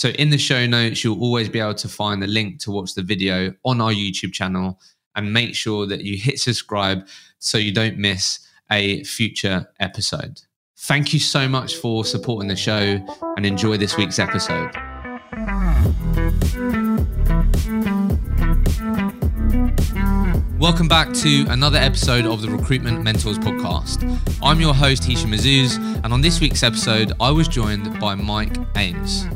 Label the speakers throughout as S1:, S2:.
S1: So in the show notes, you'll always be able to find the link to watch the video on our YouTube channel and make sure that you hit subscribe so you don't miss a future episode. Thank you so much for supporting the show and enjoy this week's episode. Welcome back to another episode of the Recruitment Mentors podcast. I'm your host, Hisham Azzouz, and on this week's episode, I was joined by Mike Ames.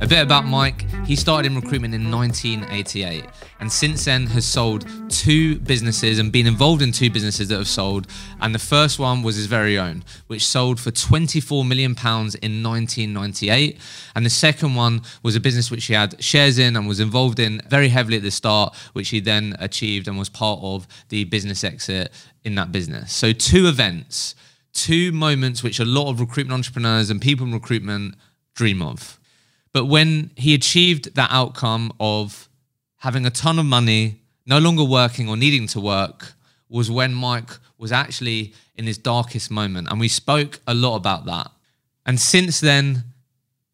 S1: A bit about Mike. He started in recruitment in 1988 and since then has sold two businesses and been involved in two businesses that have sold. And the first one was his very own, which sold for 24 million pounds in 1998. And the second one was a business which he had shares in and was involved in very heavily at the start, which he then achieved and was part of the business exit in that business. So two events, two moments which a lot of recruitment entrepreneurs and people in recruitment dream of. But when he achieved that outcome of having a ton of money, no longer working or needing to work, was when Mike was actually in his darkest moment. And we spoke a lot about that. And since then,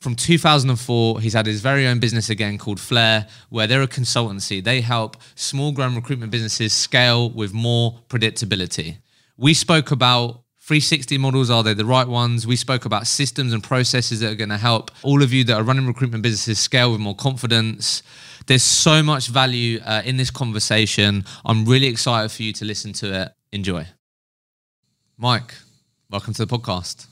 S1: from 2004, he's had his very own business again called Flair, where they're a consultancy. They help small grown recruitment businesses scale with more predictability. We spoke about 360 models are they the right ones we spoke about systems and processes that are going to help all of you that are running recruitment businesses scale with more confidence there's so much value uh, in this conversation i'm really excited for you to listen to it enjoy mike welcome to the podcast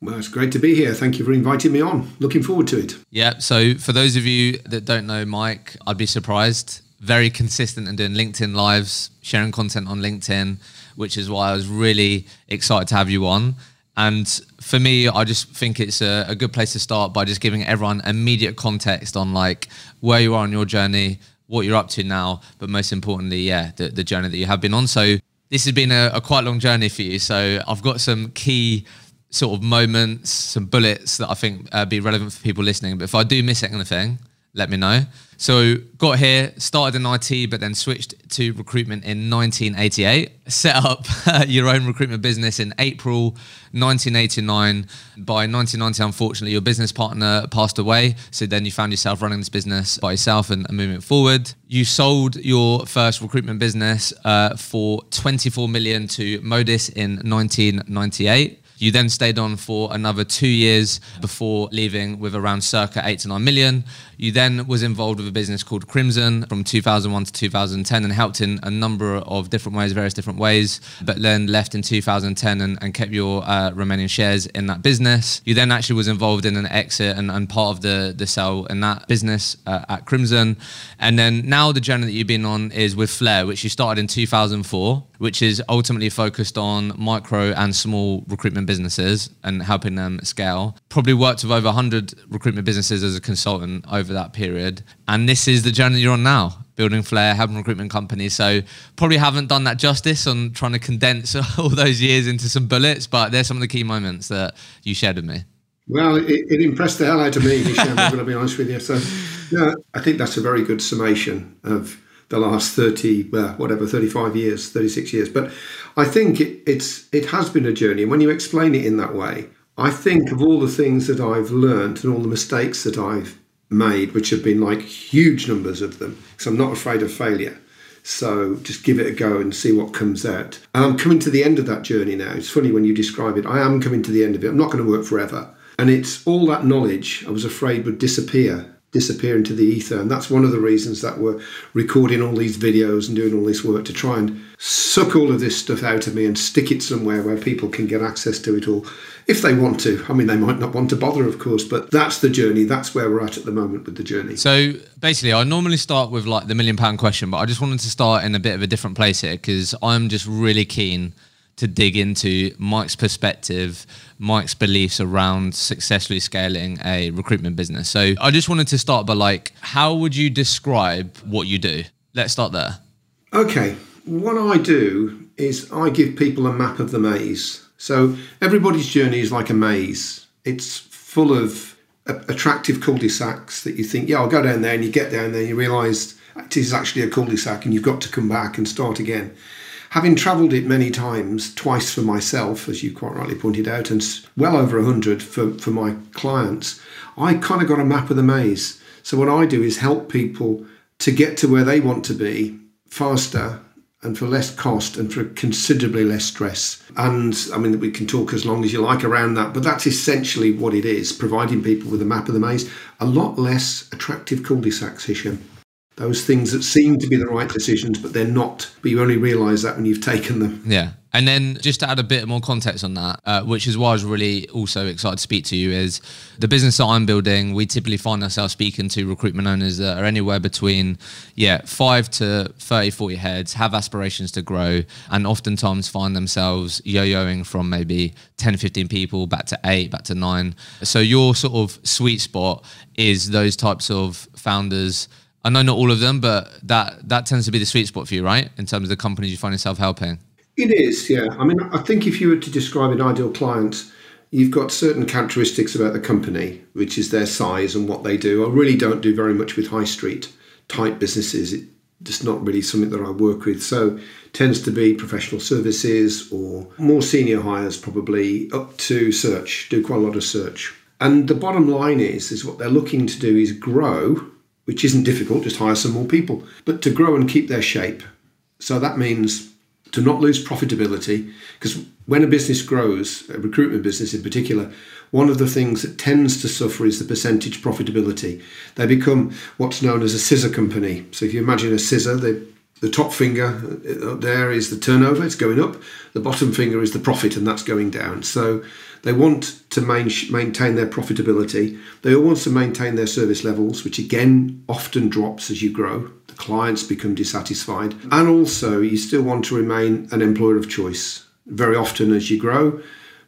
S2: well, it's great to be here. Thank you for inviting me on. Looking forward to it.
S1: Yeah. So, for those of you that don't know Mike, I'd be surprised. Very consistent in doing LinkedIn lives, sharing content on LinkedIn which is why I was really excited to have you on. And for me, I just think it's a, a, good place to start by just giving everyone immediate context on like where you are on your journey, what you're up to now, but most importantly, yeah, the, the journey that you have been on. So this has been a, a quite long journey for you. So I've got some key sort of moments, some bullets that I think uh, be relevant for people listening. But if I do miss anything, let me know. So got here, started in IT, but then switched to recruitment in 1988. Set up your own recruitment business in April 1989. By 1990, unfortunately, your business partner passed away. So then you found yourself running this business by yourself and, and moving forward. You sold your first recruitment business uh, for 24 million to Modis in 1998. You then stayed on for another two years before leaving with around circa eight to nine million. You then was involved with a business called Crimson from 2001 to 2010 and helped in a number of different ways, various different ways, but then left in 2010 and, and kept your uh, remaining shares in that business. You then actually was involved in an exit and, and part of the, the sell in that business uh, at Crimson. And then now the journey that you've been on is with Flair, which you started in 2004, which is ultimately focused on micro and small recruitment businesses and helping them scale. Probably worked with over 100 recruitment businesses as a consultant over that period. And this is the journey you're on now, building Flair, having recruitment companies. So probably haven't done that justice on trying to condense all those years into some bullets, but there's some of the key moments that you shared with me.
S2: Well, it, it impressed the hell out of me, Hisham, I'm going to be honest with you. So, yeah, I think that's a very good summation of the last 30, well, whatever, 35 years, 36 years. But I think it, it's it has been a journey. And when you explain it in that way, I think of all the things that I've learned and all the mistakes that I've made, which have been like huge numbers of them, because I'm not afraid of failure. So just give it a go and see what comes out. And I'm coming to the end of that journey now. It's funny when you describe it. I am coming to the end of it. I'm not going to work forever. And it's all that knowledge I was afraid would disappear disappear into the ether. And that's one of the reasons that we're recording all these videos and doing all this work to try and suck all of this stuff out of me and stick it somewhere where people can get access to it all if they want to. I mean, they might not want to bother, of course, but that's the journey. That's where we're at at the moment with the journey.
S1: So basically, I normally start with like the million pound question, but I just wanted to start in a bit of a different place here because I'm just really keen to dig into Mike's perspective, Mike's beliefs around successfully scaling a recruitment business. So I just wanted to start by like, how would you describe what you do? let's start there.
S2: Okay. What I do is I give people a map of the maze. So everybody's journey is like a maze. It's full of attractive cul-de-sacs that you think, yeah, I'll go down there, and you get down there, and you realise it is actually a cul-de-sac, and you've got to come back and start again. Having travelled it many times, twice for myself, as you quite rightly pointed out, and well over a hundred for, for my clients, I kind of got a map of the maze. So what I do is help people to get to where they want to be faster and for less cost and for considerably less stress. And I mean, we can talk as long as you like around that, but that's essentially what it is providing people with a map of the maze. A lot less attractive cul de sacs, Hisham those things that seem to be the right decisions, but they're not. But you only realise that when you've taken them.
S1: Yeah. And then just to add a bit more context on that, uh, which is why I was really also excited to speak to you, is the business that I'm building, we typically find ourselves speaking to recruitment owners that are anywhere between, yeah, five to 30, 40 heads, have aspirations to grow, and oftentimes find themselves yo-yoing from maybe 10, 15 people back to eight, back to nine. So your sort of sweet spot is those types of founders – I know not all of them, but that that tends to be the sweet spot for you, right? In terms of the companies you find yourself helping.
S2: It is, yeah. I mean, I think if you were to describe an ideal client, you've got certain characteristics about the company, which is their size and what they do. I really don't do very much with high street type businesses. It's just not really something that I work with. So tends to be professional services or more senior hires, probably up to search. Do quite a lot of search. And the bottom line is, is what they're looking to do is grow which isn't difficult, just hire some more people, but to grow and keep their shape. So that means to not lose profitability, because when a business grows, a recruitment business in particular, one of the things that tends to suffer is the percentage profitability. They become what's known as a scissor company. So if you imagine a scissor, the, the top finger uh, there is the turnover, it's going up, the bottom finger is the profit, and that's going down. So they want to main, maintain their profitability. They all want to maintain their service levels, which again often drops as you grow. The clients become dissatisfied. And also, you still want to remain an employer of choice. Very often, as you grow,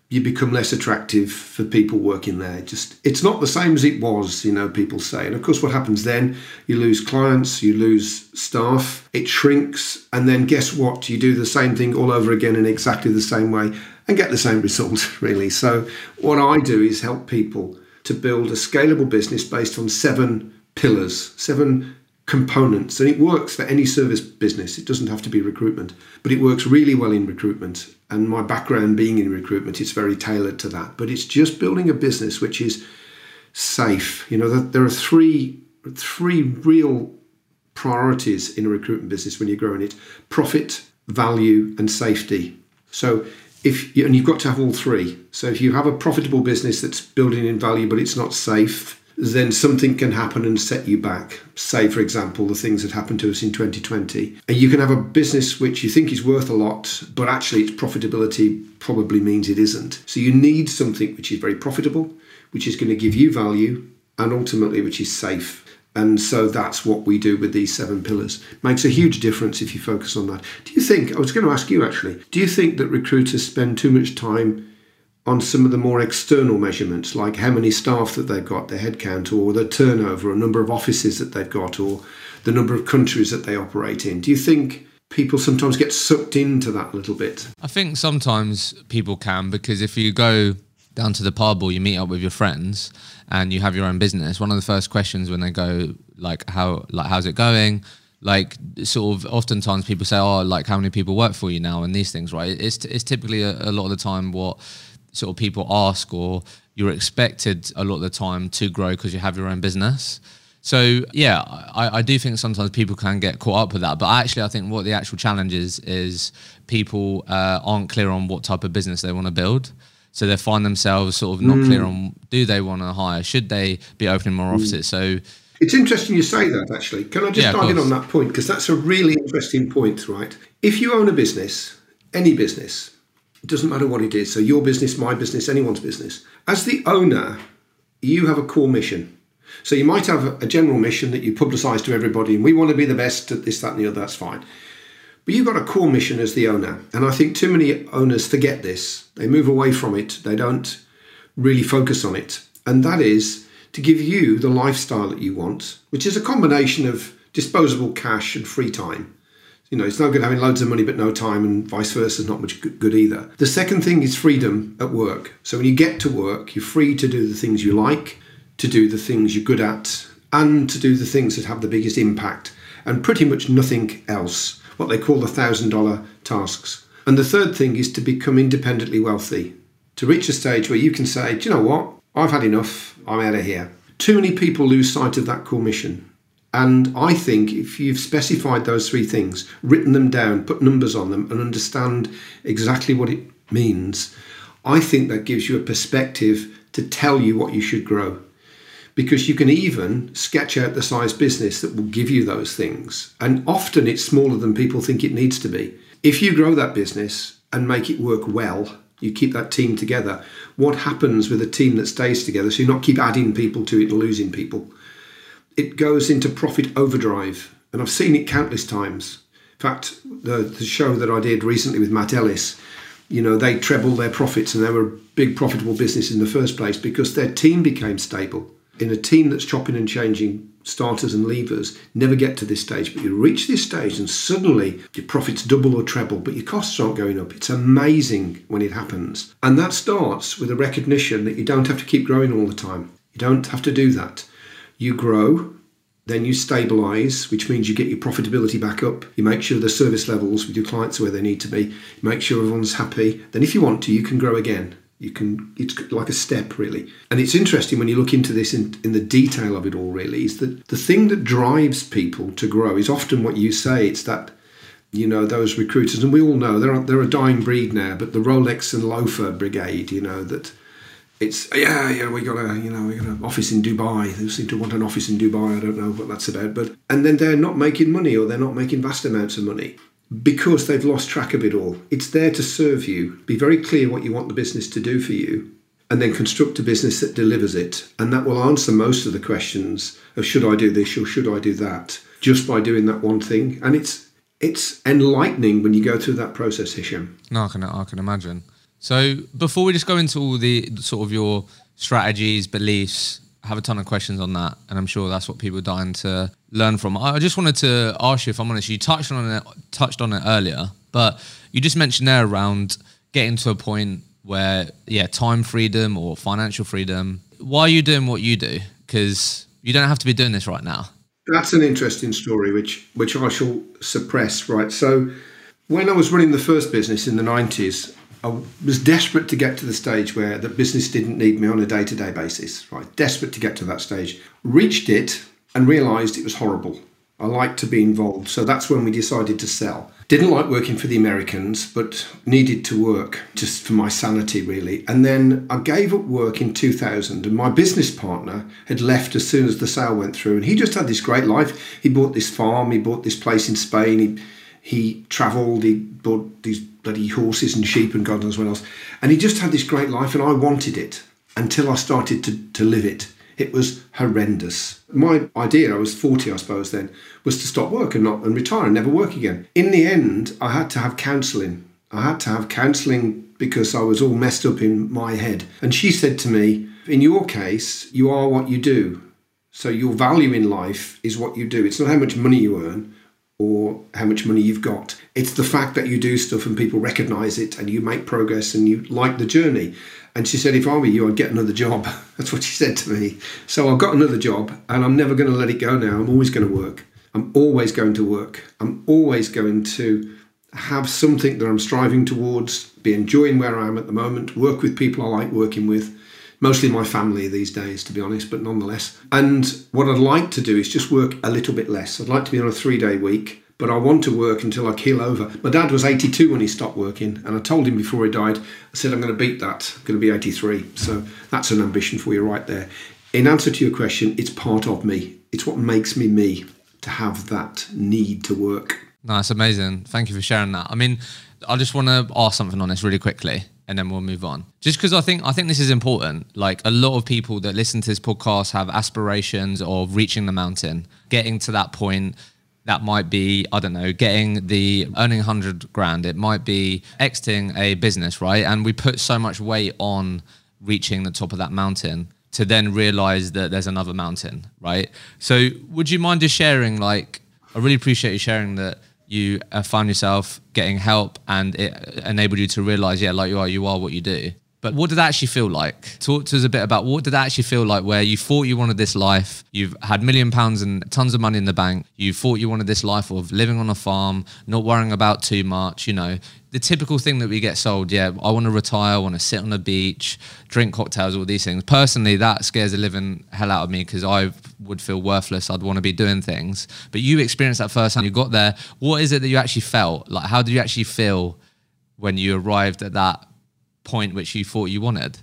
S2: you become less attractive for people working there. Just it's not the same as it was, you know, people say. And of course what happens then, you lose clients, you lose staff, it shrinks, and then guess what? You do the same thing all over again in exactly the same way and get the same result, really. So, what I do is help people to build a scalable business based on seven pillars, seven components. And it works for any service business. It doesn't have to be recruitment, but it works really well in recruitment. And my background being in recruitment, it's very tailored to that. But it's just building a business which is safe. You know, that there are three three real priorities in a recruitment business when you're growing it profit, value, and safety. So if you, and you've got to have all three. So if you have a profitable business that's building in value but it's not safe, then something can happen and set you back. Say, for example, the things that happened to us in 2020. And you can have a business which you think is worth a lot, but actually its profitability probably means it isn't. So you need something which is very profitable, which is going to give you value, and ultimately which is safe. And so that's what we do with these seven pillars. Makes a huge difference if you focus on that. Do you think, I was going to ask you actually, do you think that recruiters spend too much time on some of the more external measurements, like how many staff that they've got, their headcount, or their turnover, a number of offices that they've got, or the number of countries that they operate in? Do you think people sometimes get sucked into that a little bit?
S1: I think sometimes people can because if you go down to the pub or you meet up with your friends and you have your own business, one of the first questions when they go like how like how's it going? Like sort of oftentimes people say, oh, like how many people work for you now and these things, right? It's it's typically a, a lot of the time what sort of people ask or you're expected a lot of the time to grow because you have your own business. So yeah, I, I, do think sometimes people can get caught up with that. But actually, I think what the actual challenge is is people uh, aren't clear on what type of business they want to build. So they find themselves sort of not mm. clear on do they want to hire, should they be opening more mm. offices. So
S2: it's interesting you say that actually. Can I just yeah, dive in on that point because that's a really interesting point, right? If you own a business, any business, it doesn't matter what it is. So your business, my business, anyone's business. As the owner, you have a core mission. So you might have a general mission that you publicise to everybody, and we want to be the best at this, that, and the other. That's fine. But you've got a core mission as the owner. And I think too many owners forget this. They move away from it, they don't really focus on it. And that is to give you the lifestyle that you want, which is a combination of disposable cash and free time. You know, it's not good having loads of money but no time, and vice versa is not much good either. The second thing is freedom at work. So when you get to work, you're free to do the things you like, to do the things you're good at, and to do the things that have the biggest impact, and pretty much nothing else. What they call the thousand dollar tasks. And the third thing is to become independently wealthy, to reach a stage where you can say, do you know what? I've had enough. I'm out of here. Too many people lose sight of that core mission. And I think if you've specified those three things, written them down, put numbers on them, and understand exactly what it means, I think that gives you a perspective to tell you what you should grow. Because you can even sketch out the size business that will give you those things. And often it's smaller than people think it needs to be. If you grow that business and make it work well, you keep that team together. What happens with a team that stays together? So you not keep adding people to it and losing people it goes into profit overdrive. And I've seen it countless times. In fact, the, the show that I did recently with Matt Ellis, you know, they trebled their profits and they were a big profitable business in the first place because their team became stable. In a team that's chopping and changing starters and leavers, never get to this stage, but you reach this stage and suddenly your profits double or treble, but your costs aren't going up. It's amazing when it happens. And that starts with a recognition that you don't have to keep growing all the time. You don't have to do that you grow, then you stabilize, which means you get your profitability back up. You make sure the service levels with your clients are where they need to be. You make sure everyone's happy. Then, if you want to, you can grow again. You can. It's like a step, really. And it's interesting when you look into this in, in the detail of it all. Really, is that the thing that drives people to grow is often what you say. It's that you know those recruiters, and we all know they're they're a dying breed now. But the Rolex and loafer brigade, you know that it's yeah yeah we got a you know we got an office in Dubai. They seem to want an office in Dubai. I don't know what that's about, but and then they're not making money or they're not making vast amounts of money because they've lost track of it all. It's there to serve you. Be very clear what you want the business to do for you, and then construct a business that delivers it, and that will answer most of the questions of should I do this or should I do that just by doing that one thing. And it's it's enlightening when you go through that process, Hisham.
S1: No, I can I can imagine. So before we just go into all the sort of your strategies, beliefs, I have a ton of questions on that, and I'm sure that's what people are dying to learn from. I just wanted to ask you, if I'm honest, you touched on it, touched on it earlier, but you just mentioned there around getting to a point where, yeah, time freedom or financial freedom. Why are you doing what you do? Because you don't have to be doing this right now.
S2: That's an interesting story, which which I shall suppress. Right. So, when I was running the first business in the 90s, I was desperate to get to the stage where the business didn't need me on a day to day basis, right? Desperate to get to that stage. Reached it and realised it was horrible. I liked to be involved. So that's when we decided to sell. Didn't like working for the Americans, but needed to work just for my sanity, really. And then I gave up work in 2000, and my business partner had left as soon as the sale went through. And he just had this great life. He bought this farm, he bought this place in Spain, he, he travelled, he bought these bloody horses and sheep and God knows what else. And he just had this great life, and I wanted it until I started to, to live it. It was horrendous. My idea, I was 40, I suppose, then, was to stop work and not and retire and never work again. In the end, I had to have counselling. I had to have counselling because I was all messed up in my head. And she said to me, In your case, you are what you do. So your value in life is what you do. It's not how much money you earn, or how much money you've got. It's the fact that you do stuff and people recognize it and you make progress and you like the journey. And she said, if I were you, I'd get another job. That's what she said to me. So I've got another job and I'm never going to let it go now. I'm always going to work. I'm always going to work. I'm always going to have something that I'm striving towards, be enjoying where I am at the moment, work with people I like working with mostly my family these days, to be honest, but nonetheless. And what I'd like to do is just work a little bit less. I'd like to be on a three day week, but I want to work until I keel over. My dad was 82 when he stopped working, and I told him before he died, I said, I'm going to beat that. I'm going to be 83. So that's an ambition for you right there. In answer to your question, it's part of me. It's what makes me me to have that need to work.
S1: Nice, amazing. Thank you for sharing that. I mean, I just want to ask something on this really quickly and then we'll move on. Just because I think I think this is important. Like a lot of people that listen to this podcast have aspirations of reaching the mountain, getting to that point. That might be I don't know, getting the earning hundred grand. It might be exiting a business, right? And we put so much weight on reaching the top of that mountain to then realize that there's another mountain, right? So would you mind just sharing like I really appreciate you sharing that you uh, found yourself getting help and it enabled you to realize, yeah, like you are, you are what you do. But what did that actually feel like? Talk to us a bit about what did that actually feel like where you thought you wanted this life, you've had million pounds and tons of money in the bank, you thought you wanted this life of living on a farm, not worrying about too much, you know, the typical thing that we get sold, yeah, I want to retire, I want to sit on the beach, drink cocktails, all these things. Personally, that scares the living hell out of me because I would feel worthless. I'd want to be doing things. But you experienced that firsthand. You got there. What is it that you actually felt? Like, how did you actually feel when you arrived at that point which you thought you wanted.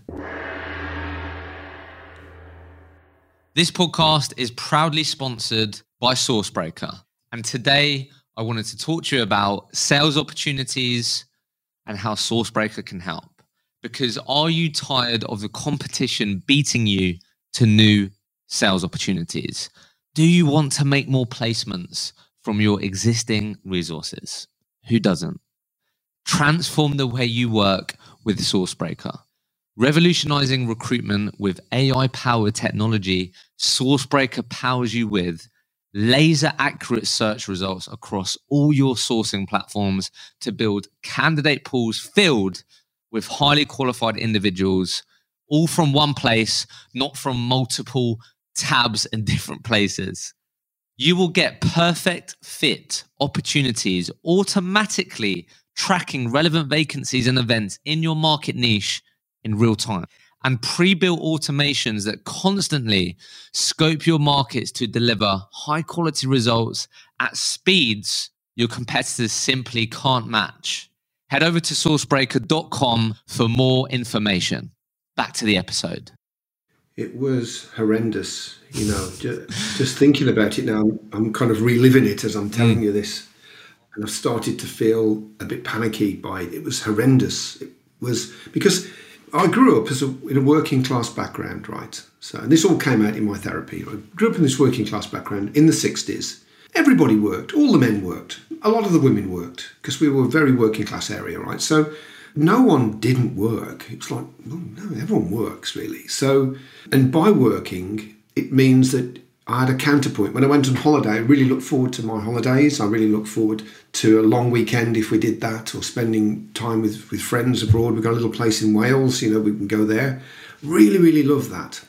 S1: This podcast is proudly sponsored by Sourcebreaker. And today I wanted to talk to you about sales opportunities and how Sourcebreaker can help. Because are you tired of the competition beating you to new sales opportunities? Do you want to make more placements from your existing resources? Who doesn't? Transform the way you work with Sourcebreaker. Revolutionizing recruitment with AI powered technology, Sourcebreaker powers you with laser accurate search results across all your sourcing platforms to build candidate pools filled with highly qualified individuals, all from one place, not from multiple tabs in different places. You will get perfect fit opportunities automatically tracking relevant vacancies and events in your market niche in real time and pre-built automations that constantly scope your markets to deliver high quality results at speeds your competitors simply can't match. Head over to sourcebreaker.com for more information. Back to the episode.
S2: It was horrendous, you know. Just, just thinking about it now, I'm, I'm, kind of reliving it as I'm telling mm. you this and I've started to feel a bit panicky by it. It was horrendous. It was because I grew up as a, in a working class background, right? So, and this all came out in my therapy. I grew up in this working class background in the 60s. Everybody worked, all the men worked, a lot of the women worked because we were a very working class area, right? So, no one didn't work. It's like, well, no, everyone works really. So, and by working, it means that I had a counterpoint. When I went on holiday, I really looked forward to my holidays. I really looked forward to a long weekend if we did that, or spending time with, with friends abroad. We've got a little place in Wales, you know, we can go there. Really, really love that.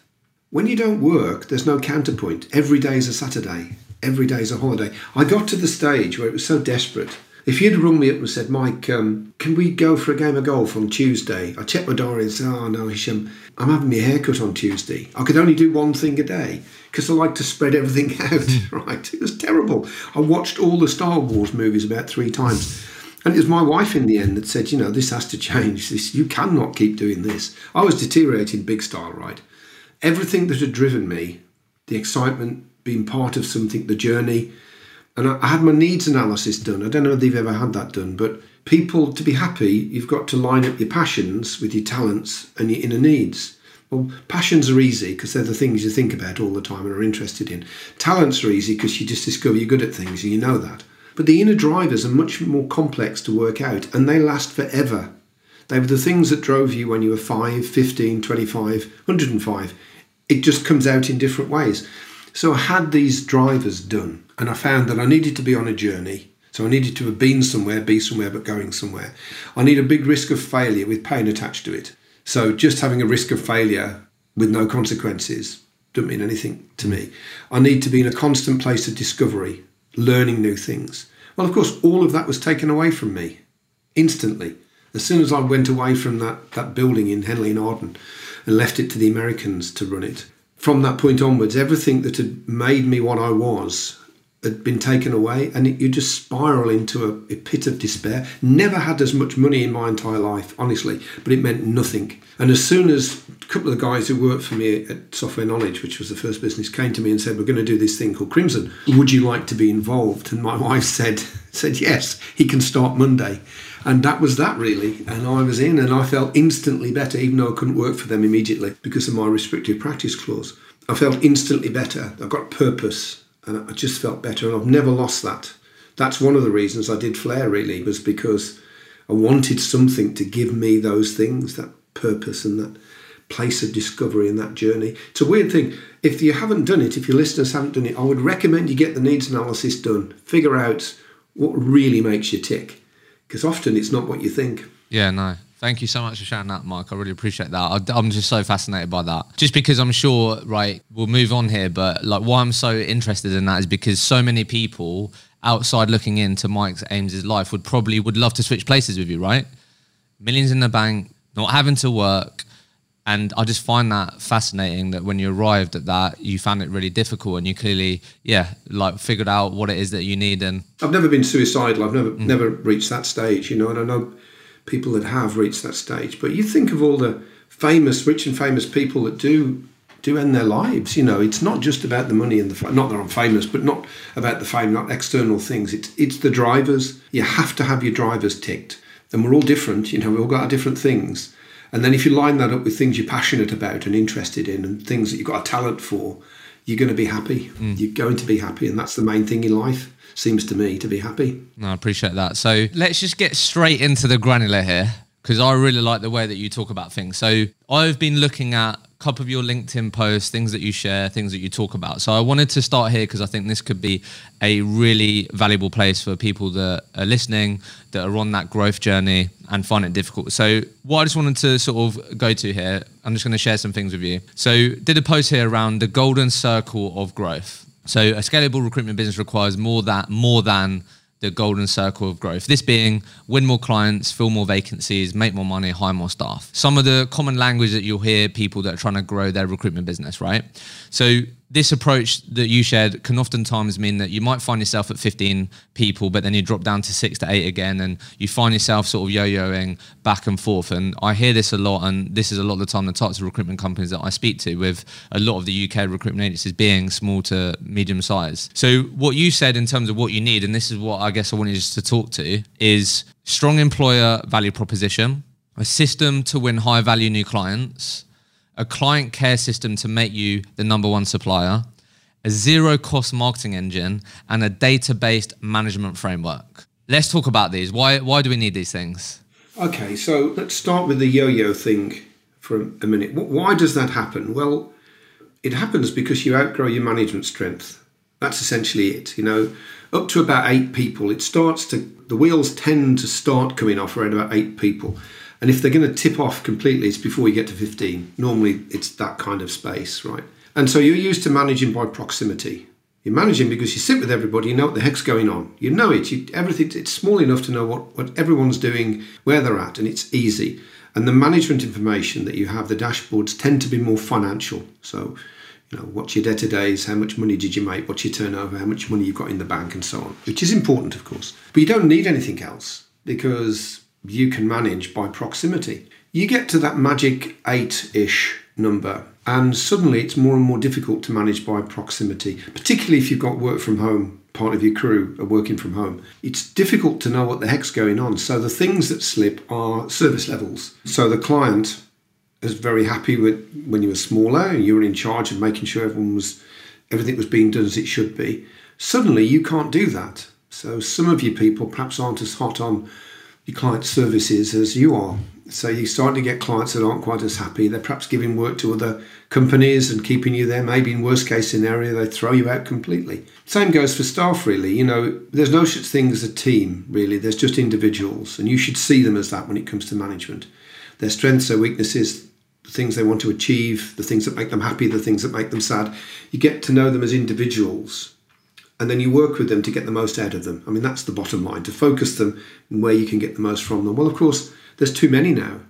S2: When you don't work, there's no counterpoint. Every day is a Saturday, every day is a holiday. I got to the stage where it was so desperate if you'd rung me up and said, Mike, um, can we go for a game of golf on Tuesday? I checked my diary and said, oh no, Hisham, I'm having my haircut on Tuesday. I could only do one thing a day because I like to spread everything out, hmm. right? It was terrible. I watched all the Star Wars movies about three times. And it was my wife in the end that said, you know, this has to change. This you cannot keep doing this. I was deteriorating big style, right? Everything that had driven me, the excitement, being part of something, the journey, and I, had my needs analysis done. I don't know if you've ever had that done, but people, to be happy, you've got to line up your passions with your talents and your inner needs. Well, passions are easy because they're the things you think about all the time and are interested in. Talents are easy because you just discover you're good at things and you know that. But the inner drivers are much more complex to work out and they last forever. They were the things that drove you when you were 5, 15, 25, 105. It just comes out in different ways. So I had these drivers done, and I found that I needed to be on a journey. So I needed to have been somewhere, be somewhere, but going somewhere. I need a big risk of failure with pain attached to it. So just having a risk of failure with no consequences doesn't mean anything to me. I need to be in a constant place of discovery, learning new things. Well, of course, all of that was taken away from me instantly. As soon as I went away from that, that building in Henley-in-Arden and left it to the Americans to run it, from that point onwards, everything that had made me what I was had been taken away, and it, you just spiral into a, a, pit of despair. Never had as much money in my entire life, honestly, but it meant nothing. And as soon as a couple of the guys who worked for me at Software Knowledge, which was the first business, came to me and said, "We're going to do this thing called Crimson. Would you like to be involved?" And my wife said, "said Yes, he can start Monday." And that was that really. And I was in and I felt instantly better, even though I couldn't work for them immediately because of my restrictive practice clause. I felt instantly better. I got purpose and I just felt better. And I've never lost that. That's one of the reasons I did Flair really, was because I wanted something to give me those things, that purpose and that place of discovery in that journey. It's a weird thing. If you haven't done it, if your listeners haven't done it, I would recommend you get the needs analysis done. Figure out what really makes you tick, because often it's not what you think.
S1: Yeah, no. Thank you so much for sharing that, Mike. I really appreciate that. I, am just so fascinated by that. Just because I'm sure, right, we'll move on here, but like why I'm so interested in that is because so many people outside looking into Mike's Ames's life would probably would love to switch places with you, right? Millions in the bank, not having to work. And I just find that fascinating that when you arrived at that, you found it really difficult and you clearly, yeah, like figured out what it is that you need. And
S2: I've never been suicidal. I've never, mm. never reached that stage, you know, and I know people that have reached that stage. But you think of all the famous, rich and famous people that do do end their lives. You know, it's not just about the money and the not that I'm famous, but not about the fame, not external things. It's it's the drivers. You have to have your drivers ticked, and we're all different. You know, we all got our different things. And then if you line that up with things you're passionate about and interested in, and things that you've got a talent for, you're going to be happy. Mm. You're going to be happy, and that's the main thing in life seems to me to be happy.
S1: No, I appreciate that. So let's just get straight into the granular here because I really like the way that you talk about things. So I've been looking at a couple of your LinkedIn posts, things that you share, things that you talk about. So I wanted to start here because I think this could be a really valuable place for people that are listening, that are on that growth journey and find it difficult. So what I just wanted to sort of go to here, I'm just going to share some things with you. So did a post here around the golden circle of growth. So a scalable recruitment business requires more that more than the golden circle of growth. This being win more clients, fill more vacancies, make more money, hire more staff. Some of the common language that you'll hear people that are trying to grow their recruitment business, right? So this approach that you shared can oftentimes mean that you might find yourself at 15 people, but then you drop down to six to eight again, and you find yourself sort of yo-yoing back and forth. And I hear this a lot, and this is a lot of the time the types of recruitment companies that I speak to, with a lot of the UK recruitment agencies being small to medium size. So what you said in terms of what you need, and this is what I guess I wanted to talk to, is strong employer value proposition, a system to win high value new clients a client care system to make you the number one supplier, a zero cost marketing engine, and a data based management framework. Let's talk about these. Why, why do we need these things?
S2: Okay, so let's start with the yo yo thing for a minute. Why does that happen? Well, it happens because you outgrow your management strength. That's essentially it. You know, up to about eight people, it starts to, the wheels tend to start coming off around about eight people. And if they're going to tip off completely, it's before you get to 15. Normally, it's that kind of space, right? And so you're used to managing by proximity. You're managing because you sit with everybody, you know what the heck's going on. You know it. You, everything. It's small enough to know what, what everyone's doing, where they're at, and it's easy. And the management information that you have, the dashboards, tend to be more financial. So, you know, what's your to days? How much money did you make? What's your turnover? How much money you've got in the bank, and so on, which is important, of course. But you don't need anything else because you can manage by proximity. You get to that magic eight ish number, and suddenly it's more and more difficult to manage by proximity, particularly if you've got work from home. Part of your crew are working from home. It's difficult to know what the heck's going on. So the things that slip are service levels. So the client is very happy with when you were smaller and you were in charge of making sure everyone was everything was being done as it should be. Suddenly you can't do that. So some of you people perhaps aren't as hot on your client services as you are. So you start to get clients that aren't quite as happy. They're perhaps giving work to other companies and keeping you there. Maybe in worst case scenario, they throw you out completely. Same goes for staff, really. You know, there's no such thing as a team, really. There's just individuals, and you should see them as that when it comes to management. Their strengths, their weaknesses, the things they want to achieve, the things that make them happy, the things that make them sad. You get to know them as individuals and then you work with them to get the most out of them. I mean, that's the bottom line to focus them and where you can get the most from them. Well, of course, there's too many now.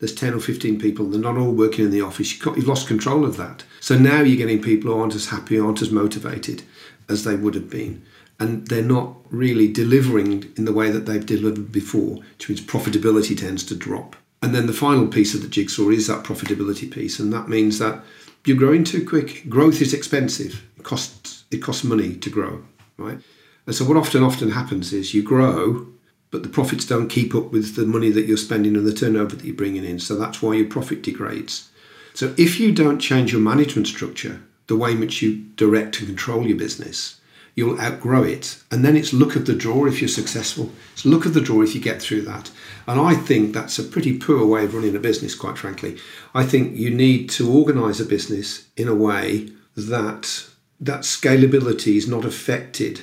S2: There's 10 or 15 people, they're not all working in the office. You've lost control of that. So now you're getting people who aren't as happy, aren't as motivated as they would have been. And they're not really delivering in the way that they've delivered before, which means profitability tends to drop. And then the final piece of the jigsaw is that profitability piece. And that means that you're growing too quick. Growth is expensive, it costs it costs money to grow, right? And so what often often happens is you grow, but the profits don't keep up with the money that you're spending and the turnover that you're bringing in. So that's why your profit degrades. So if you don't change your management structure, the way in which you direct and control your business, you'll outgrow it. And then it's look of the draw if you're successful. It's look of the draw if you get through that. And I think that's a pretty poor way of running a business, quite frankly. I think you need to organize a business in a way that that scalability is not affected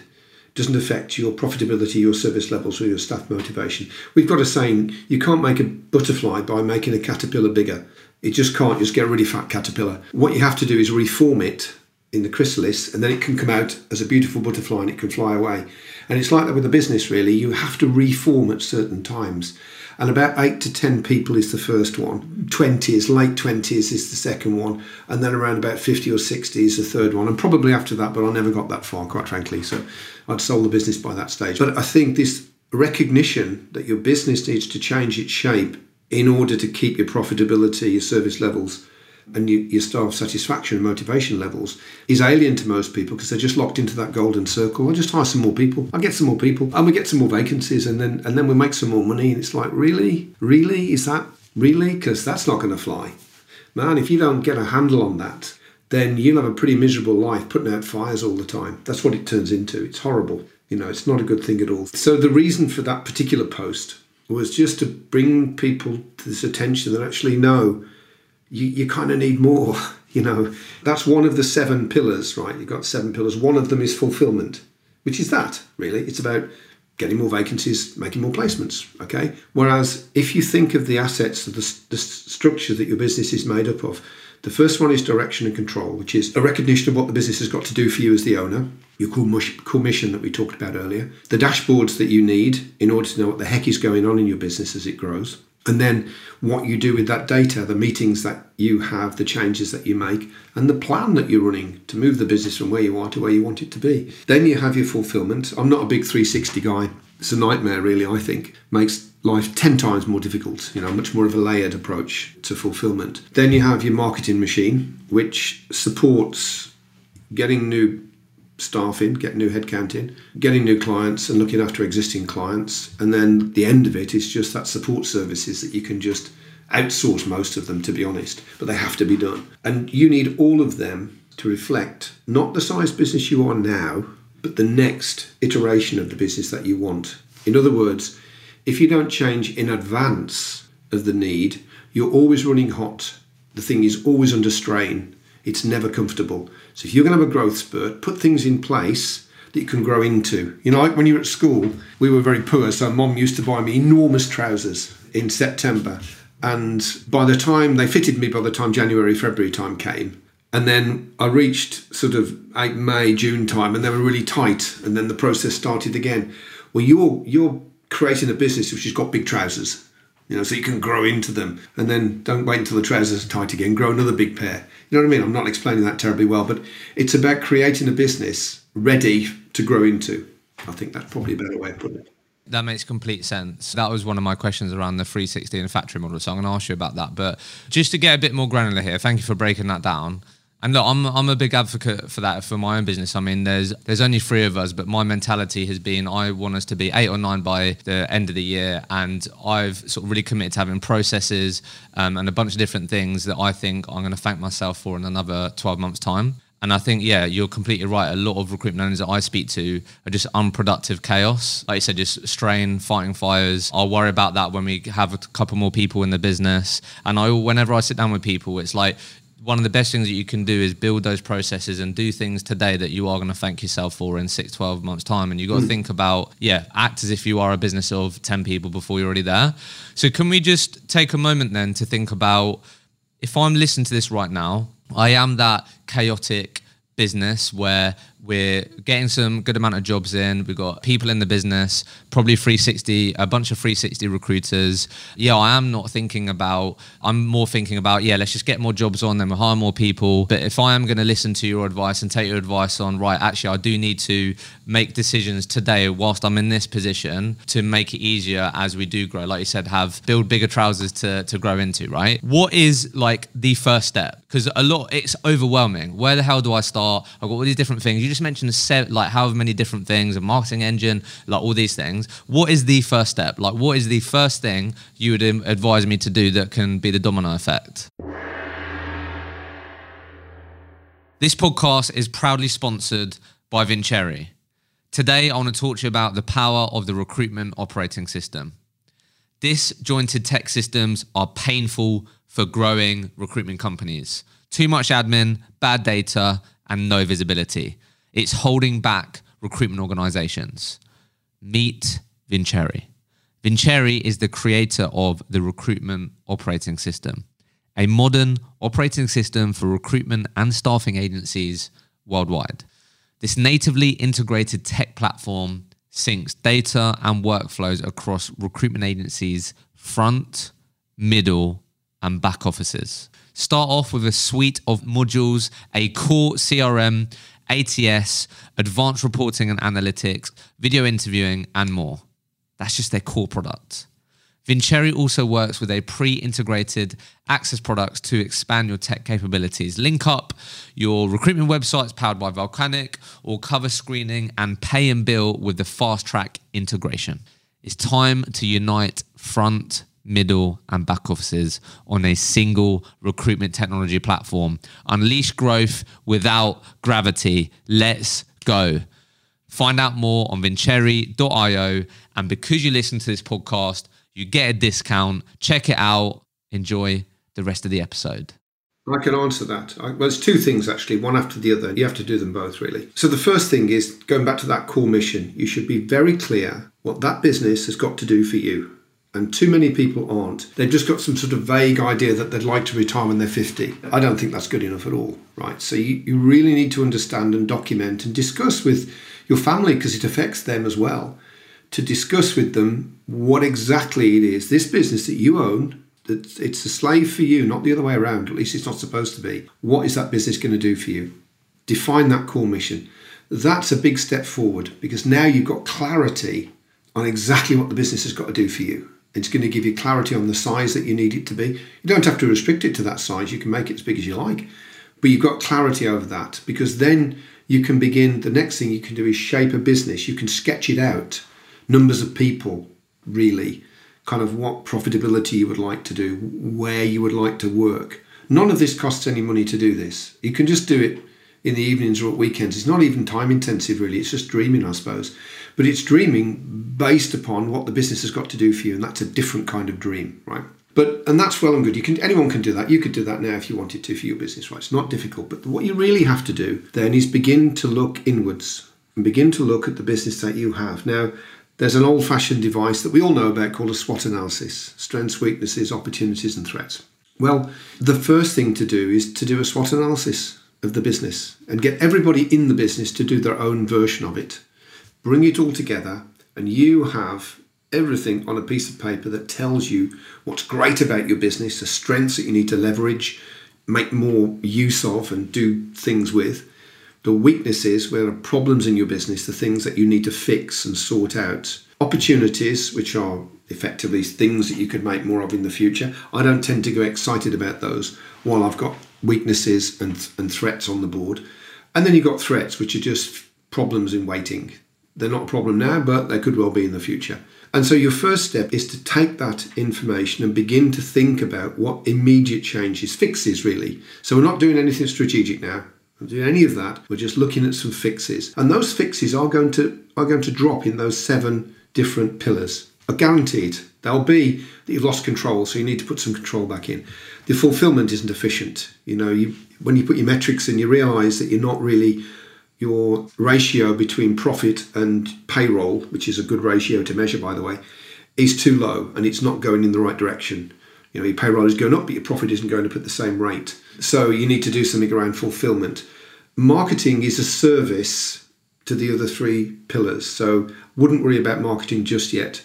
S2: doesn't affect your profitability, your service levels, or your staff motivation. We've got a saying you can't make a butterfly by making a caterpillar bigger. It just can't just get a really fat caterpillar. What you have to do is reform it in the chrysalis, and then it can come out as a beautiful butterfly and it can fly away. And it's like that with a business, really. You have to reform at certain times. And about eight to 10 people is the first one, 20s, late 20s is the second one, and then around about 50 or 60 is the third one. And probably after that, but I never got that far, quite frankly. So I'd sold the business by that stage. But I think this recognition that your business needs to change its shape in order to keep your profitability, your service levels, and your, your staff satisfaction and motivation levels is alien to most people because they're just locked into that golden circle. I'll just hire some more people. I'll get some more people and we get some more vacancies and then and then we make some more money and it's like really? Really? Is that really? Because that's not going to fly. Man, if you don't get a handle on that, then you'll have a pretty miserable life putting out fires all the time. That's what it turns into. It's horrible. You know, it's not a good thing at all. So the reason for that particular post was just to bring people to this attention that actually know you, you kind of need more. You know, that's one of the seven pillars, right? You've got seven pillars. One of them is fulfillment, which is that, really. It's about getting more vacancies, making more placements, okay? Whereas if you think of the assets of the, the structure that your business is made up of, the first one is direction and control, which is a recognition of what the business has got to do for you as the owner, your core mission that we talked about earlier, the dashboards that you need in order to know what the heck is going on in your business as it grows, and then what you do with that data, the meetings that you have, the changes that you make, and the plan that you're running to move the business from where you are to where you want it to be. Then you have your fulfillment. I'm not a big 360 guy. It's a nightmare, really, I think. Makes life 10 times more difficult, you know, much more of a layered approach to fulfillment. Then you have your marketing machine, which supports getting new staff in, get new headcount in, getting new clients and looking after existing clients. And then the end of it is just that support services that you can just outsource most of them, to be honest, but they have to be done. And you need all of them to reflect not the size business you are now, but the next iteration of the business that you want. In other words, if you don't change in advance of the need, you're always running hot. The thing is always under strain. It's never comfortable. So if you're going to have a growth spurt, put things in place that you can grow into. You know, like when you were at school, we were very poor, so mom used to buy me enormous trousers in September. And by the time they fitted me, by the time January, February time came, and then I reached sort of eight, May, June time, and they were really tight, and then the process started again. Well, you're you're creating a business which has got big trousers, you know, so you can grow into them, and then don't wait until the trousers are tight again. Grow another big pair, you know what I mean? I'm not explaining that terribly well, but it's about creating a business ready to grow into. I think that's probably a better way of putting it.
S1: That makes complete sense. That was one of my questions around the 360 and factory model. So I'm going to ask you about that. But just to get a bit more granular here, thank you for breaking that down. And look, I'm I'm a big advocate for that for my own business. I mean, there's there's only three of us, but my mentality has been I want us to be eight or nine by the end of the year, and I've sort of really committed to having processes um, and a bunch of different things that I think I'm going to thank myself for in another 12 months' time. And I think, yeah, you're completely right. A lot of recruitment owners that I speak to are just unproductive chaos. Like you said, just strain, fighting fires. I'll worry about that when we have a couple more people in the business. And I, whenever I sit down with people, it's like one of the best things that you can do is build those processes and do things today that you are going to thank yourself for in six, 12 months time. And you got to mm. think about, yeah, act as if you are a business of 10 people before you're already there. So can we just take a moment then to think about if I'm listening to this right now, I am that chaotic business where we're getting some good amount of jobs in. We've got people in the business, probably 360, a bunch of 360 recruiters. Yeah, I am not thinking about, I'm more thinking about, yeah, let's just get more jobs on, then we'll hire more people. But if I am going to listen to your advice and take your advice on, right, actually, I do need to make decisions today whilst I'm in this position to make it easier as we do grow. Like you said, have build bigger trousers to, to grow into, right? What is like the first step? Because a lot, it's overwhelming. Where the hell do I start? I've got all these different things. You just mentioned like however many different things, a marketing engine, like all these things. What is the first step? Like, what is the first thing you would advise me to do that can be the domino effect? This podcast is proudly sponsored by Vincere. Today, I want to talk to you about the power of the recruitment operating system. Disjointed tech systems are painful for growing recruitment companies. Too much admin, bad data, and no visibility. It's holding back recruitment organizations. Meet Vincere. Vincere is the creator of the recruitment operating system, a modern operating system for recruitment and staffing agencies worldwide. This natively integrated tech platform syncs data and workflows across recruitment agencies' front, middle, and back offices. Start off with a suite of modules, a core CRM, ATS, advanced reporting and analytics, video interviewing, and more. That's just their core product. Vincere also works with a pre-integrated access products to expand your tech capabilities. Link up your recruitment websites powered by Volcanic or cover screening and pay and bill with the fast track integration. It's time to unite front, middle, and back offices on a single recruitment technology platform. Unleash growth without gravity. Let's go. Find out more on vincere.io. And because you listen to this podcast, you get a discount. Check it out. Enjoy the rest of the episode.
S2: I can answer that. I, well, there's two things actually, one after the other. You have to do them both, really. So, the first thing is going back to that core mission, you should be very clear what that business has got to do for you. And too many people aren't. They've just got some sort of vague idea that they'd like to retire when they're 50. I don't think that's good enough at all, right? So, you, you really need to understand and document and discuss with your family because it affects them as well to discuss with them what exactly it is this business that you own that it's a slave for you not the other way around at least it's not supposed to be what is that business going to do for you define that core mission that's a big step forward because now you've got clarity on exactly what the business has got to do for you it's going to give you clarity on the size that you need it to be you don't have to restrict it to that size you can make it as big as you like but you've got clarity over that because then you can begin the next thing you can do is shape a business you can sketch it out numbers of people, really, kind of what profitability you would like to do, where you would like to work. None of this costs any money to do this. You can just do it in the evenings or at weekends. It's not even time intensive, really. It's just dreaming, I suppose. But it's dreaming based upon what the business has got to do for you, and that's a different kind of dream, right? But and that's well and good. You can anyone can do that. You could do that now if you wanted to for your business, right? It's not difficult. But what you really have to do then is begin to look inwards and begin to look at the business that you have. Now, there's an old fashioned device that we all know about called a SWOT analysis strengths, weaknesses, opportunities, and threats. Well, the first thing to do is to do a SWOT analysis of the business and get everybody in the business to do their own version of it. Bring it all together, and you have everything on a piece of paper that tells you what's great about your business, the strengths that you need to leverage, make more use of, and do things with the weaknesses where are problems in your business, the things that you need to fix and sort out. Opportunities, which are effectively things that you could make more of in the future. I don't tend to get excited about those while I've got weaknesses and, and threats on the board. And then you've got threats, which are just problems in waiting. They're not a problem now, but they could well be in the future. And so your first step is to take that information and begin to think about what immediate changes, fixes really. So we're not doing anything strategic now We're doing any of that. We're just looking at some fixes, and those fixes are going to are going to drop in those seven different pillars. Are guaranteed. They'll be that you've lost control, so you need to put some control back in. The fulfillment isn't efficient. You know, you, when you put your metrics in, you realise that you're not really your ratio between profit and payroll, which is a good ratio to measure, by the way, is too low and it's not going in the right direction. You know, your payroll is going up, but your profit isn't going up at the same rate. So you need to do something around fulfillment. Marketing is a service to the other three pillars. So wouldn't worry about marketing just yet.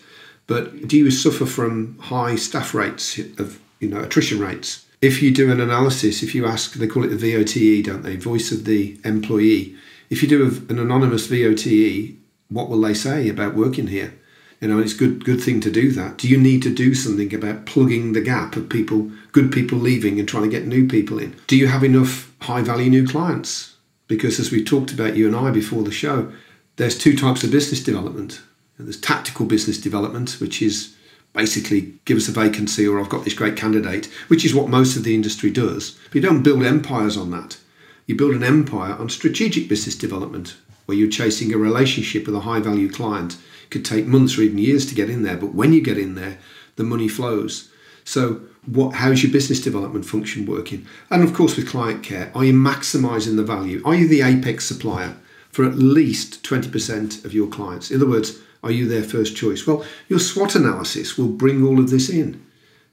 S2: But do you suffer from high staff rates of you know attrition rates? If you do an analysis, if you ask, they call it the VOTE, don't they? Voice of the employee. If you do an anonymous VOTE, what will they say about working here? You know, it's good good thing to do that. Do you need to do something about plugging the gap of people, good people leaving and trying to get new people in? Do you have enough high value new clients? Because as we talked about you and I before the show, there's two types of business development. There's tactical business development, which is basically give us a vacancy or I've got this great candidate, which is what most of the industry does. But you don't build empires on that. You build an empire on strategic business development, where you're chasing a relationship with a high value client. It could take months or even years to get in there, but when you get in there, the money flows. So, what, how's your business development function working? And of course, with client care, are you maximizing the value? Are you the apex supplier for at least 20% of your clients? In other words, are you their first choice? Well, your SWOT analysis will bring all of this in.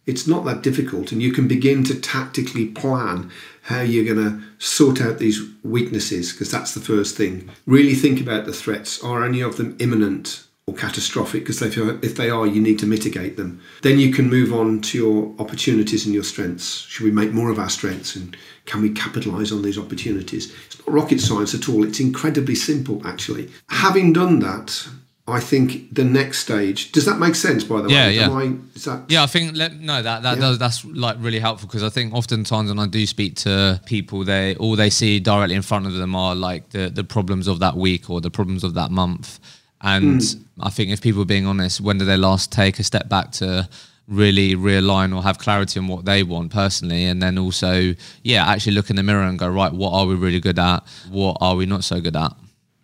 S2: It's not that difficult, and you can begin to tactically plan how you're going to sort out these weaknesses because that's the first thing. Really think about the threats. Are any of them imminent? or catastrophic because if they are, you need to mitigate them. Then you can move on to your opportunities and your strengths. Should we make more of our strengths and can we capitalize on these opportunities? It's not rocket science at all. It's incredibly simple, actually. Having done that, I think the next stage. Does that make sense? By the
S1: yeah,
S2: way,
S1: yeah,
S2: I, that,
S1: yeah. I think let, no, that that yeah. does that's like really helpful because I think oftentimes when I do speak to people, they all they see directly in front of them are like the the problems of that week or the problems of that month. And mm. I think if people are being honest, when do they last take a step back to really realign or have clarity on what they want personally and then also yeah actually look in the mirror and go right what are we really good at what are we not so good at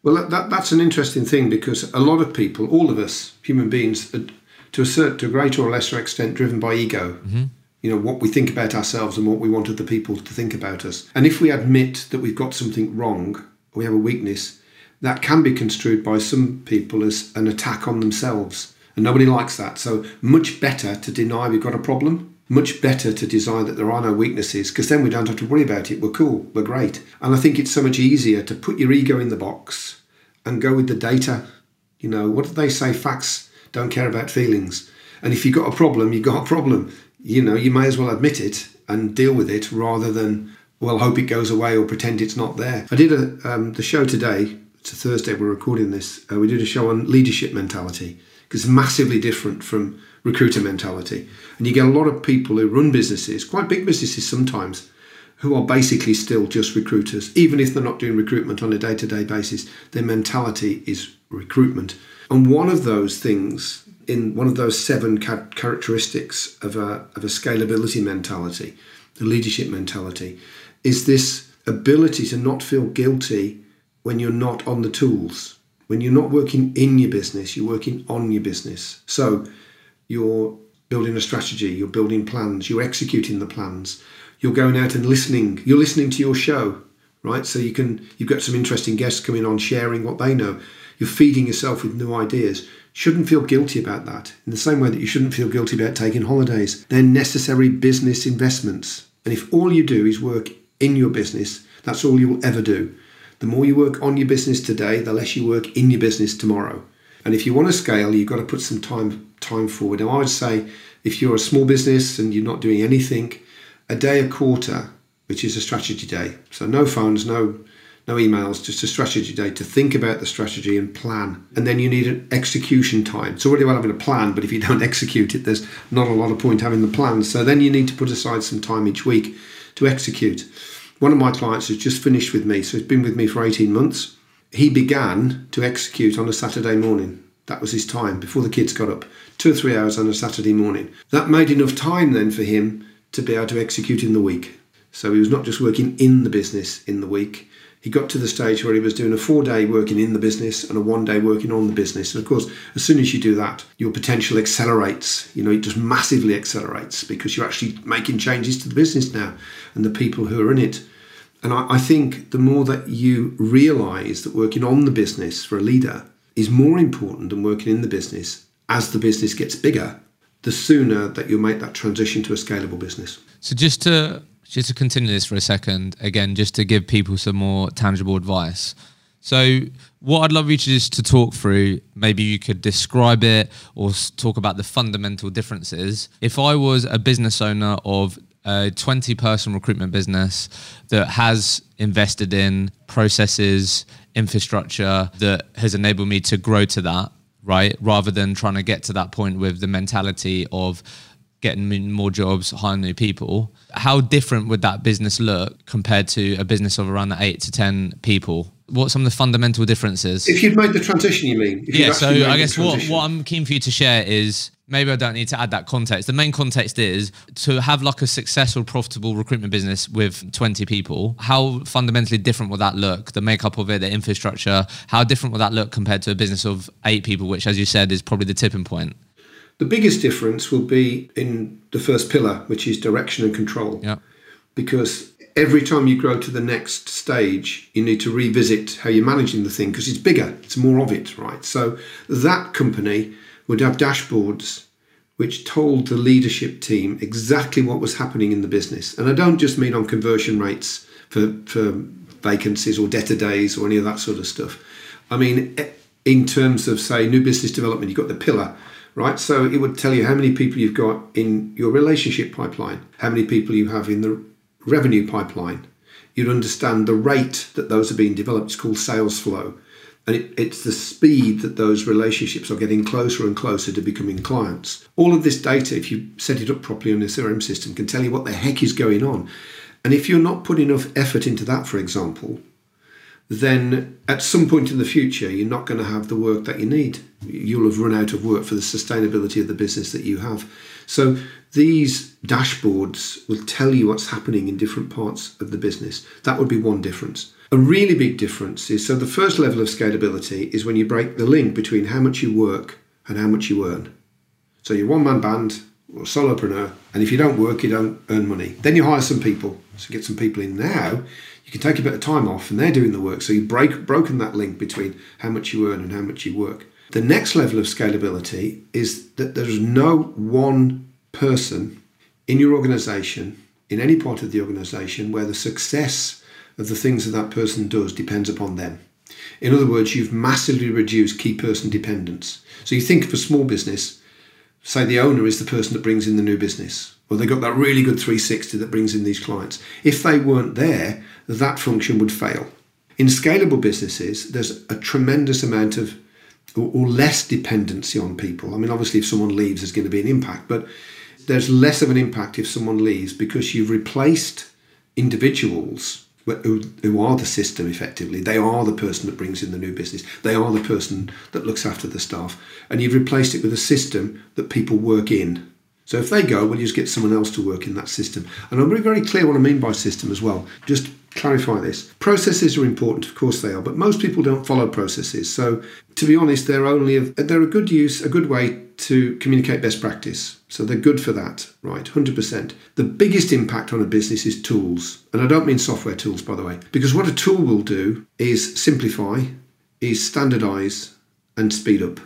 S2: well, that, that's an interesting thing because a lot of people, all of us, human beings, to a certain, to a greater or lesser extent, driven by ego. Mm-hmm. You know what we think about ourselves and what we want other people to think about us. And if we admit that we've got something wrong, we have a weakness, that can be construed by some people as an attack on themselves. And nobody likes that. So much better to deny we've got a problem much better to design that there are no weaknesses because then we don't have to worry about it. We're cool, we're great. And I think it's so much easier to put your ego in the box and go with the data. You know, what do they say? Facts don't care about feelings. And if you've got a problem, you've got a problem. You know, you may as well admit it and deal with it rather than, well, hope it goes away or pretend it's not there. I did a, um, the show today. It's a Thursday, we're recording this. Uh, we did a show on leadership mentality because it's massively different from recruiter mentality. And you get a lot of people who run businesses, quite big businesses sometimes, who are basically still just recruiters. Even if they're not doing recruitment on a day to day basis, their mentality is recruitment. And one of those things, in one of those seven characteristics of a, of a scalability mentality, the leadership mentality, is this ability to not feel guilty when you're not on the tools. When you're not working in your business, you're working on your business. So you're building a strategy, you're building plans, you're executing the plans, you're going out and listening, you're listening to your show, right? So you can you've got some interesting guests coming on sharing what they know. You're feeding yourself with new ideas. Shouldn't feel guilty about that. In the same way that you shouldn't feel guilty about taking holidays. They're necessary business investments. And if all you do is work in your business, that's all you'll ever do. The more you work on your business today, the less you work in your business tomorrow. And if you want to scale, you've got to put some time time forward. Now, I would say if you're a small business and you're not doing anything, a day a quarter, which is a strategy day. So no phones, no no emails, just a strategy day to think about the strategy and plan. And then you need an execution time. It's already well having a plan, but if you don't execute it, there's not a lot of point having the plan. So then you need to put aside some time each week to execute. One of my clients has just finished with me, so he's been with me for 18 months he began to execute on a Saturday morning. That was his time before the kids got up, two or three hours on a Saturday morning. That made enough time then for him to be able to execute in the week. So he was not just working in the business in the week. He got to the stage where he was doing a four day working in the business and a one day working on the business. And of course, as soon as you do that, your potential accelerates. You know, it just massively accelerates because you're actually making changes to the business now and the people who are in it. And I, I think the more that you realize that working on the business for a leader is more important than working in the business as the business gets bigger, the sooner that you'll make that transition to a scalable business.
S1: So just to just to continue this for a second, again, just to give people some more tangible advice. So, what I'd love you to just to talk through, maybe you could describe it or talk about the fundamental differences. If I was a business owner of a 20 person recruitment business that has invested in processes, infrastructure that has enabled me to grow to that, right? Rather than trying to get to that point with the mentality of getting more jobs, hiring new people. How different would that business look compared to a business of around the eight to 10 people? What some of the fundamental differences?
S2: If you'd made the transition, you mean?
S1: yeah, so I guess what, what I'm keen for you to share is maybe I don't need to add that context. The main context is to have like a successful, profitable recruitment business with 20 people. How fundamentally different will that look? The makeup of it, the infrastructure, how different will that look compared to a business of eight people, which, as you said, is probably the tipping point?
S2: The biggest difference will be in the first pillar, which is direction and control.
S1: Yeah.
S2: Because every time you grow to the next stage, you need to revisit how you're managing the thing because it's bigger, it's more of it, right? So that company would have dashboards which told the leadership team exactly what was happening in the business. And I don't just mean on conversion rates for, for vacancies or debtor days or any of that sort of stuff. I mean, eh, in terms of, say, new business development, you've got the pillar, right? So it would tell you how many people you've got in your relationship pipeline, how many people you have in the revenue pipeline. You'd understand the rate that those are being developed. It's called sales flow. And it, it's the speed that those relationships are getting closer and closer to becoming clients. All of this data, if you set it up properly on a CRM system, can tell you what the heck is going on. And if you're not putting enough effort into that, for example, then at some point in the future, you're not going to have the work that you need. You'll have run out of work for the sustainability of the business that you have. So these dashboards will tell you what's happening in different parts of the business. That would be one difference. A really big difference is so the first level of scalability is when you break the link between how much you work and how much you earn. So you're one man band or solopreneur, and if you don't work, you don't earn money. Then you hire some people. So get some people in now. You can take a bit of time off, and they're doing the work. So you've break, broken that link between how much you earn and how much you work. The next level of scalability is that there's no one person in your organization, in any part of the organization, where the success of the things that that person does depends upon them. In other words, you've massively reduced key person dependence. So you think of a small business, say the owner is the person that brings in the new business, or they got that really good 360 that brings in these clients. If they weren't there, that function would fail. In scalable businesses, there's a tremendous amount of or less dependency on people. I mean, obviously, if someone leaves, there's going to be an impact, but there's less of an impact if someone leaves because you've replaced individuals who, are the system effectively. They are the person that brings in the new business. They are the person that looks after the staff. And you've replaced it with a system that people work in. So if they go, well, you just get someone else to work in that system. And I'm very, very clear what I mean by system as well. Just clarify this. Processes are important, of course they are, but most people don't follow processes. So to be honest, they're only a, they're a good use, a good way to communicate best practice. So they're good for that, right? 100%. The biggest impact on a business is tools. And I don't mean software tools, by the way, because what a tool will do is simplify, is standardize, and speed up.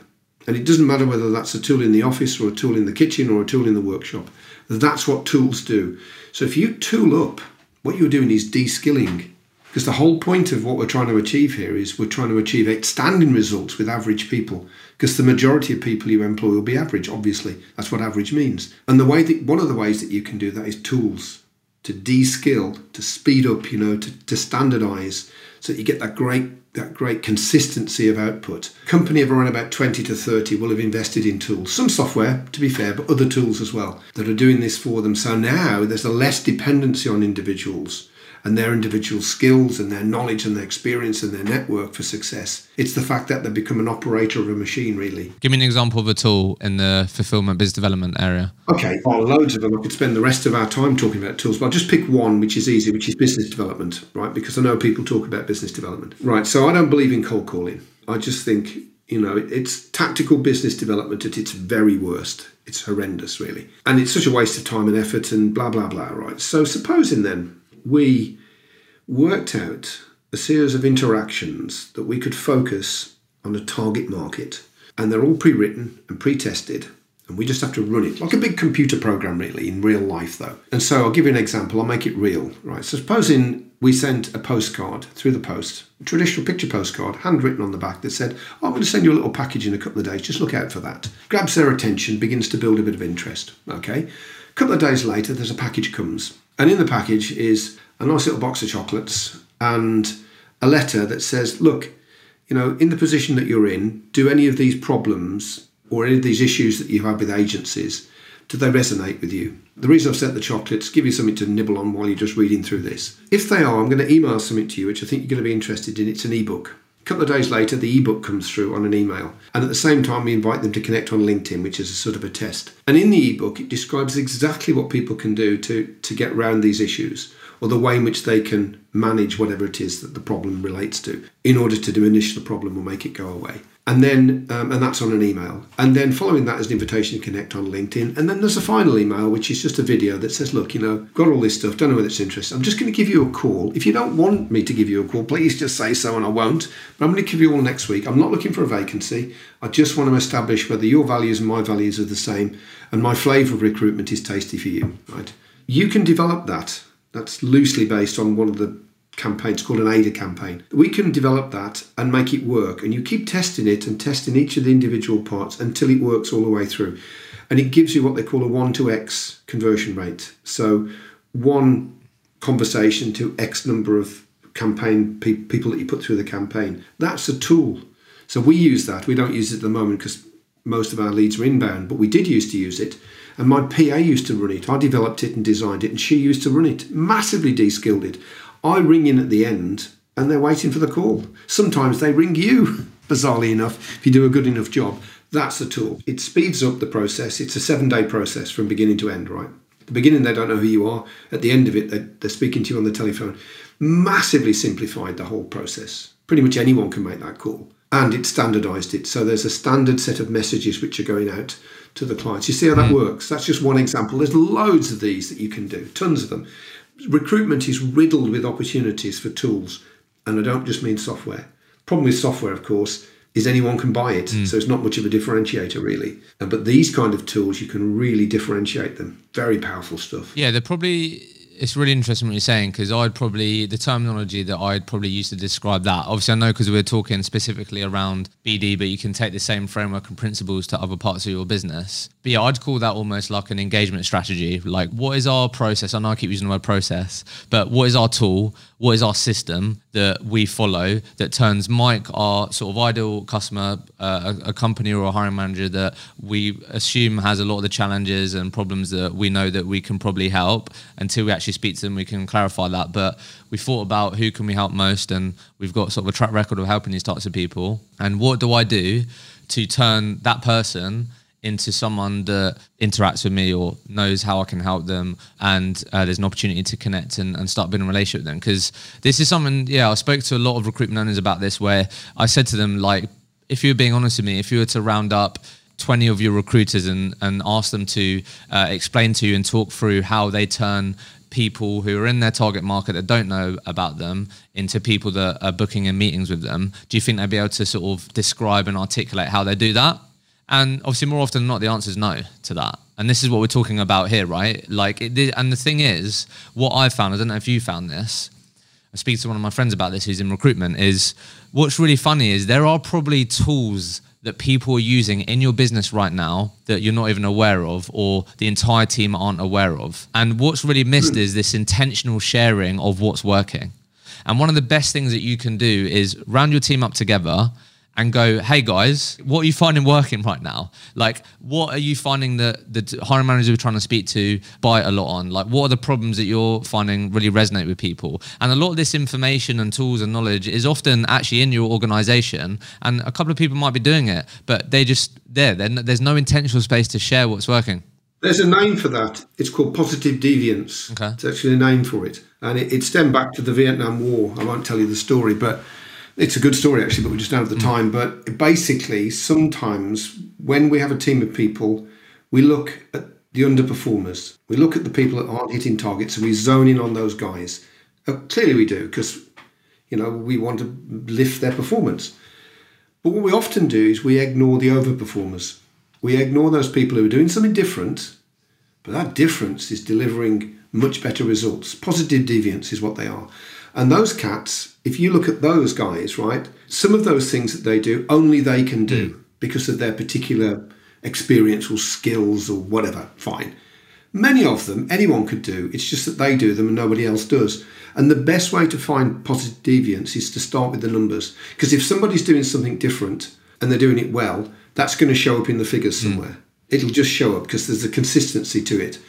S2: And it doesn't matter whether that's a tool in the office or a tool in the kitchen or a tool in the workshop. That's what tools do. So if you tool up, what you're doing is de-skilling because the whole point of what we're trying to achieve here is we're trying to achieve outstanding results with average people. Because the majority of people you employ will be average, obviously. That's what average means. And the way that one of the ways that you can do that is tools to de-skill, to speed up, you know, to, to standardize so that you get that great that great consistency of output. Company of around about 20 to 30 will have invested in tools, some software to be fair, but other tools as well that are doing this for them. So now there's a less dependency on individuals and their individual skills and their knowledge and their experience and their network for success. It's the fact that they become an operator of a machine, really.
S1: Give me an example of a tool in the fulfillment business development area.
S2: Okay, well, loads of them. I could spend the rest of our time talking about tools, but I'll just pick one which is easy, which is business development, right? Because I know people talk about business development. Right, so I don't believe in cold calling. I just think you know, it's tactical business development at its very worst. It's horrendous, really. And it's such a waste of time and effort and blah, blah, blah, right? So, supposing then we worked out a series of interactions that we could focus on a target market. And they're all pre written and pre tested. And we just have to run it like a big computer program, really, in real life, though. And so I'll give you an example. I'll make it real, right? So supposing we sent a postcard through the post, a traditional picture postcard, handwritten on the back that said, oh, I'm going to send you a little package in a couple of days. Just look out for that. Grabs their attention, begins to build a bit of interest. Okay. A couple of days later, there's a package comes. And in the package is a nice little box of chocolates and a letter that says, look, you know, in the position that you're in, do any of these problems or any of these issues that you have had with agencies, do they resonate with you? The reason I've sent the chocolates, give you something to nibble on while you're just reading through this. If they are, I'm going to email something to you, which I think you're going to be interested in. It's an ebook. Couple of days later, the ebook comes through on an email. And at the same time, we invite them to connect on LinkedIn, which is a sort of a test. And in the ebook, it describes exactly what people can do to, to get around these issues or the way in which they can manage whatever it is that the problem relates to in order to diminish the problem or make it go away and then um, and that's on an email. And then following that is an invitation to connect on linkedin. And then there's a final email which is just a video that says look you know got all this stuff don't know whether it's interesting i'm just going to give you a call. If you don't want me to give you a call please just say so and i won't. But i'm going to give you all next week. I'm not looking for a vacancy. I just want to establish whether your values and my values are the same and my flavour of recruitment is tasty for you right? You can develop that. That's loosely based on one of the campaign. It's called an AIDA campaign. We can develop that and make it work. And you keep testing it and testing each of the individual parts until it works all the way through. And it gives you what they call a 1 to X conversion rate. So one conversation to X number of campaign pe- people that you put through the campaign. That's a tool. So we use that. We don't use it at the moment because most of our leads are inbound, but we did used to use it. And my PA used to run it. I developed it and designed it, and she used to run it. Massively de-skilled it. I ring in at the end and they're waiting for the call. Sometimes they ring you, bizarrely enough, if you do a good enough job. That's the tool. It speeds up the process. It's a seven day process from beginning to end, right? At the beginning, they don't know who you are. At the end of it, they're, they're speaking to you on the telephone. Massively simplified the whole process. Pretty much anyone can make that call. And it standardized it. So there's a standard set of messages which are going out to the clients. You see how that mm. works? That's just one example. There's loads of these that you can do, tons of them recruitment is riddled with opportunities for tools, and I don't just mean software. Problem with software, of course, is anyone can buy it, mm. so it's not much of a differentiator really. But these kind of tools, you can really differentiate them. Very powerful stuff.
S1: Yeah, they're probably it's really interesting what you're saying because I'd probably the terminology that I'd probably use to describe that. Obviously, I know because we're talking specifically around BD, but you can take the same framework and principles to other parts of your business. But yeah, I'd call that almost like an engagement strategy. Like, what is our process? I know I keep using the word process, but what is our tool? What is our system that we follow that turns Mike, our sort of ideal customer, uh, a, a company or a hiring manager that we assume has a lot of the challenges and problems that we know that we can probably help until we actually speak to them, we can clarify that. But we thought about who can we help most, and we've got sort of a track record of helping these types of people. And what do I do to turn that person into someone that interacts with me or knows how I can help them, and uh, there's an opportunity to connect and, and start building a relationship with them. Because this is something, yeah, I spoke to a lot of recruitment owners about this, where I said to them, like, if you're being honest with me, if you were to round up 20 of your recruiters and, and ask them to uh, explain to you and talk through how they turn people who are in their target market that don't know about them into people that are booking in meetings with them, do you think they'd be able to sort of describe and articulate how they do that? And obviously, more often than not, the answer is no to that. And this is what we're talking about here, right? Like, it, and the thing is, what I've found, I don't know if you found this, I speak to one of my friends about this who's in recruitment, is what's really funny is there are probably tools that people are using in your business right now that you're not even aware of or the entire team aren't aware of. And what's really missed is this intentional sharing of what's working. And one of the best things that you can do is round your team up together and go, hey guys, what are you finding working right now? Like, what are you finding that the hiring managers are trying to speak to bite a lot on? Like, what are the problems that you're finding really resonate with people? And a lot of this information and tools and knowledge is often actually in your organization, and a couple of people might be doing it, but they just there. There's no intentional space to share what's working.
S2: There's a name for that. It's called positive deviance. Okay. It's actually a name for it, and it, it stemmed back to the Vietnam War. I won't tell you the story, but it's a good story actually, but we just don't have the mm. time. But basically, sometimes when we have a team of people, we look at the underperformers. We look at the people that aren't hitting targets, and we zone in on those guys. Uh, clearly, we do because you know we want to lift their performance. But what we often do is we ignore the overperformers. We ignore those people who are doing something different, but that difference is delivering much better results. Positive deviance is what they are. And those cats, if you look at those guys, right, some of those things that they do, only they can do mm. because of their particular experience or skills or whatever. Fine. Many of them, anyone could do. It's just that they do them and nobody else does. And the best way to find positive deviance is to start with the numbers. Because if somebody's doing something different and they're doing it well, that's going to show up in the figures hmm. somewhere. Mm. It'll just show up because there's a consistency to it.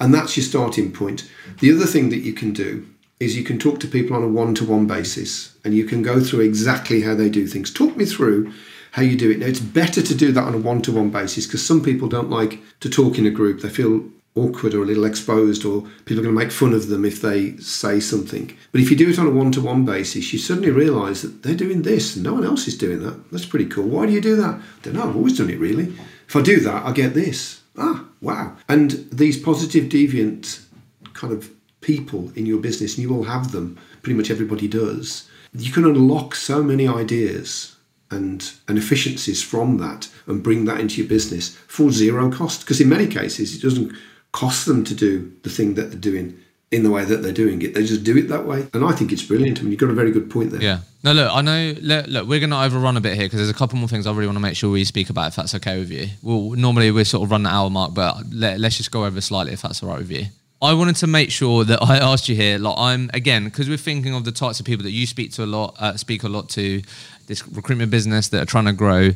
S2: And that's your starting point. The other thing that you can do is you can talk to people on a one to one basis and you can go through exactly how they do things. Talk me through how you do it. Now, it's better to do that on a one to one basis because some people don't like to talk in a group. They feel awkward or a little exposed, or people are going to make fun of them if they say something. But if you do it on a one to one basis, you suddenly realise that they're doing this and no one else is doing that. That's pretty cool. Why do you do that? I don't know. I've always done it really. If I do that, I get this. Ah, wow. And these positive deviant kind of people in your business, and you all have them, pretty much everybody does, you can unlock so many ideas and, and efficiencies from that and bring that into your business for zero cost. Because in many cases, it doesn't cost them to do the thing that they're doing in the way that they're doing it. They just do it that way. And I think it's brilliant. I mean, you've got a very good point there.
S1: Yeah. No, look, I know, look, look we're going to overrun a bit here because there's a couple more things I really want to make sure we speak about, if that's okay with you. Well, normally we sort of run the hour mark, but let, let's just go over slightly if that's all right with you. I wanted to make sure that I asked you here, like I'm again, because we're thinking of the types of people that you speak to a lot, uh, speak a lot to, this recruitment business that are trying to grow.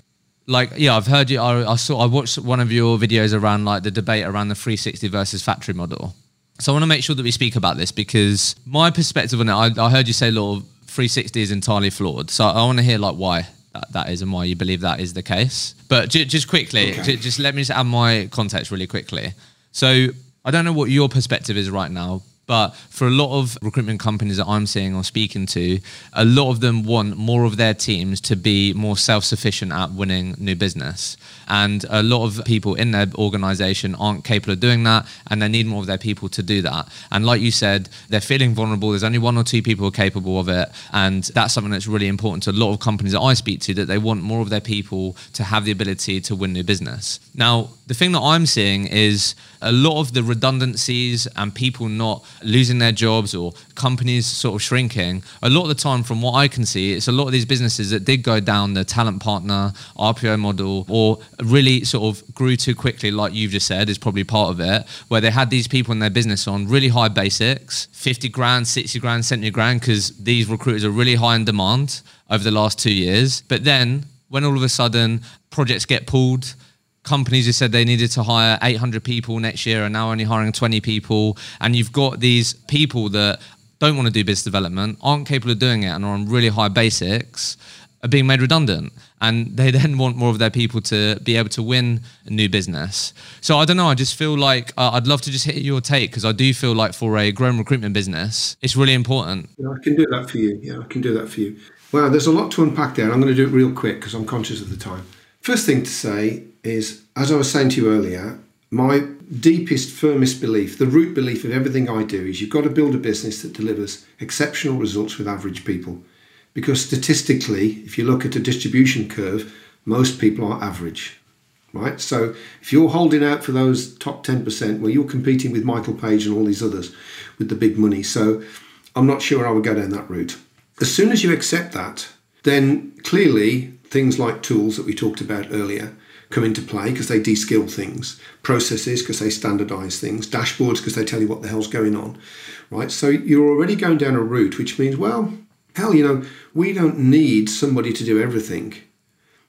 S1: Like, yeah, I've heard you. I, I saw, I watched one of your videos around like the debate around the 360 versus factory model. So I want to make sure that we speak about this because my perspective on it, I, I heard you say, "Lord, 360 is entirely flawed." So I want to hear like why that, that is and why you believe that is the case. But j- just quickly, okay. j- just let me just add my context really quickly. So I don't know what your perspective is right now, but for a lot of recruitment companies that I'm seeing or speaking to, a lot of them want more of their teams to be more self sufficient at winning new business. And a lot of people in their organization aren't capable of doing that, and they need more of their people to do that. And like you said, they're feeling vulnerable. There's only one or two people capable of it. And that's something that's really important to a lot of companies that I speak to that they want more of their people to have the ability to win new business. Now, the thing that I'm seeing is a lot of the redundancies and people not losing their jobs or companies sort of shrinking. A lot of the time, from what I can see, it's a lot of these businesses that did go down the talent partner RPO model or really sort of grew too quickly, like you've just said, is probably part of it, where they had these people in their business on really high basics 50 grand, 60 grand, 70 grand, because these recruiters are really high in demand over the last two years. But then when all of a sudden projects get pulled, companies who said they needed to hire 800 people next year are now only hiring 20 people. And you've got these people that don't want to do business development, aren't capable of doing it, and are on really high basics, are being made redundant. And they then want more of their people to be able to win a new business. So I don't know. I just feel like uh, I'd love to just hit your take because I do feel like for a growing recruitment business, it's really important.
S2: Yeah, I can do that for you. Yeah, I can do that for you. Wow, there's a lot to unpack there. I'm going to do it real quick because I'm conscious of the time. First thing to say is, as I was saying to you earlier, my deepest, firmest belief, the root belief of everything I do, is you've got to build a business that delivers exceptional results with average people. Because statistically, if you look at a distribution curve, most people are average, right? So if you're holding out for those top 10%, well, you're competing with Michael Page and all these others with the big money. So I'm not sure I would go down that route. As soon as you accept that, then clearly things like tools that we talked about earlier come into play because they de-skill things, processes because they standardize things, dashboards because they tell you what the hell's going on, right? So you're already going down a route which means, well, hell, you know, we don't need somebody to do everything.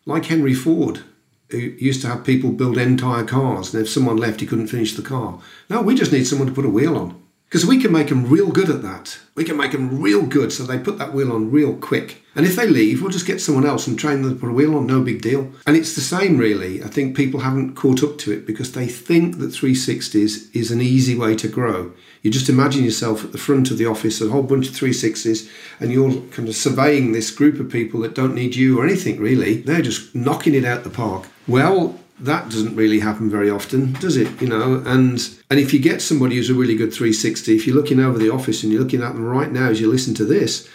S2: Like Henry Ford, who used to have people build entire cars, and if someone left, he couldn't finish the car. No, we just need someone to put a wheel on. Because we can make them real good at that. We can make them real good so they put that wheel on real quick. And if they leave, we'll just get someone else and train them to put a wheel on, no big deal. And it's the same, really. I think people haven't caught up to it because they think that 360s is an easy way to grow. You just imagine yourself at the front of the office, a whole bunch of 360s, and you're kind of surveying this group of people that don't need you or anything, really. They're just knocking it out the park. Well, that doesn't really happen very often, does it? You know, and and if you get somebody who's a really good 360, if you're looking over the office and you're looking at them right now as you listen to this,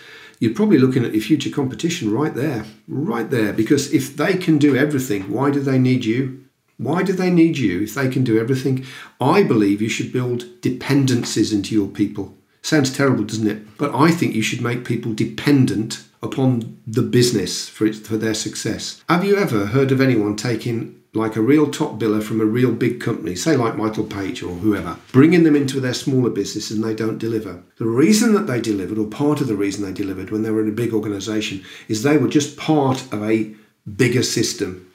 S2: you're probably looking at your future competition right there, right there. Because if they can do everything, why do they need you? Why do they need you if they can do everything? I believe you should build dependencies into your people. Sounds terrible, doesn't it? But I think you should make people dependent upon the business for it, for their success. Have you ever heard of anyone taking like a real top biller from a real big company, say like Michael Page or whoever, bringing them into their smaller business and they don't deliver. The reason that they delivered, or part of the reason they delivered when they were in a big organization, is they were just part of a bigger system.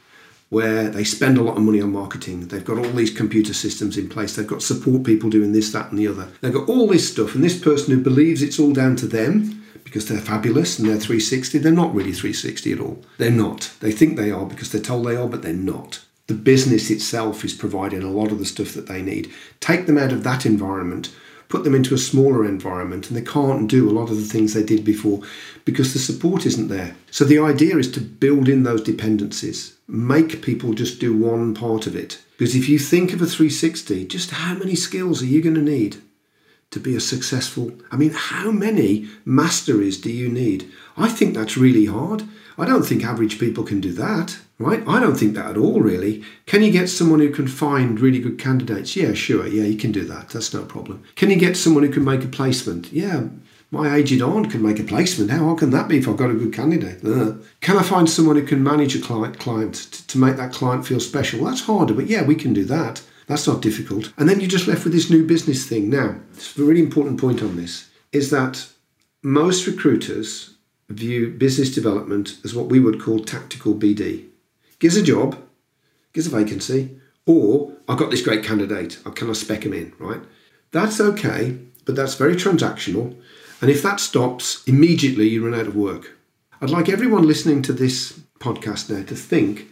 S2: where they spend a lot of money on marketing. They've got all these computer systems in place. They've got support people doing this, that, and the other. They've got all this stuff, and this person who believes it's all down to them because they're fabulous and they're 360, they're not really 360 at all. They're not. They think they are because they're told they are, but they're not. The business itself is providing a lot of the stuff that they need. Take them out of that environment put them into a smaller environment and they can't do a lot of the things they did before because the support isn't there. So the idea is to build in those dependencies, make people just do one part of it. Because if you think of a 360, just how many skills are you going to need to be a successful? I mean, how many masteries do you need? I think that's really hard. I don't think average people can do that right? I don't think that at all, really. Can you get someone who can find really good candidates? Yeah, sure. Yeah, you can do that. That's no problem. Can you get someone who can make a placement? Yeah, my aged aunt can make a placement. How hard can that be if I've got a good candidate? Uh, can I find someone who can manage a client, client to, to make that client feel special? Well, that's harder, but yeah, we can do that. That's not difficult. And then you're just left with this new business thing. Now, a really important point on this is that most recruiters view business development as what we would call tactical BD gives a job, gives a vacancy, or I've got this great candidate, I can I spec him in, right? That's okay, but that's very transactional. And if that stops, immediately you run out of work. I'd like everyone listening to this podcast now to think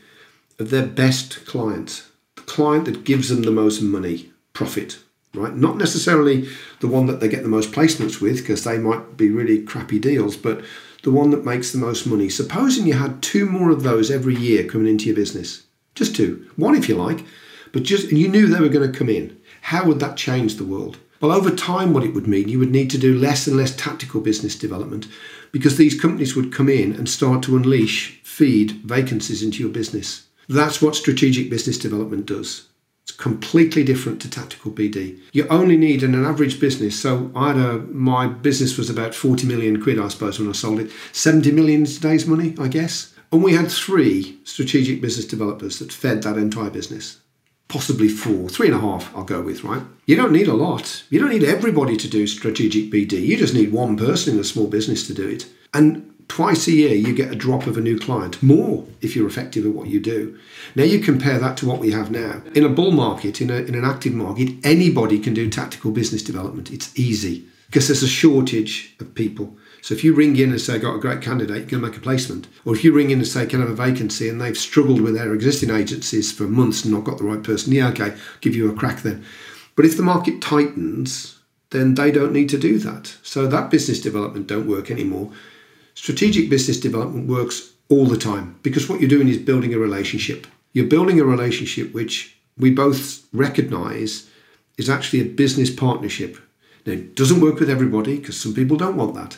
S2: of their best client, the client that gives them the most money, profit, right? Not necessarily the one that they get the most placements with, because they might be really crappy deals, but the one that makes the most money. Supposing you had two more of those every year coming into your business, just two, one if you like, but just and you knew they were going to come in. How would that change the world? Well, over time, what it would mean, you would need to do less and less tactical business development because these companies would come in and start to unleash, feed vacancies into your business. That's what strategic business development does. It's completely different to tactical BD. You only need in an average business. So I had a, my business was about 40 million quid, I suppose, when I sold it. 70 million today's money, I guess. And we had three strategic business developers that fed that entire business. Possibly four, three and a half, I'll go with, right? You don't need a lot. You don't need everybody to do strategic BD. You just need one person in a small business to do it. And twice a year you get a drop of a new client, more if you're effective at what you do. Now you compare that to what we have now. In a bull market, in, a, in an active market, anybody can do tactical business development. It's easy because there's a shortage of people. So if you ring in and say, I've got a great candidate, you can make a placement. Or if you ring in and say, can I have a vacancy and they've struggled with their existing agencies for months and not got the right person, yeah, okay, give you a crack then. But if the market tightens, then they don't need to do that. So that business development don't work anymore Strategic business development works all the time because what you're doing is building a relationship. You're building a relationship which we both recognize is actually a business partnership. Now, it doesn't work with everybody because some people don't want that.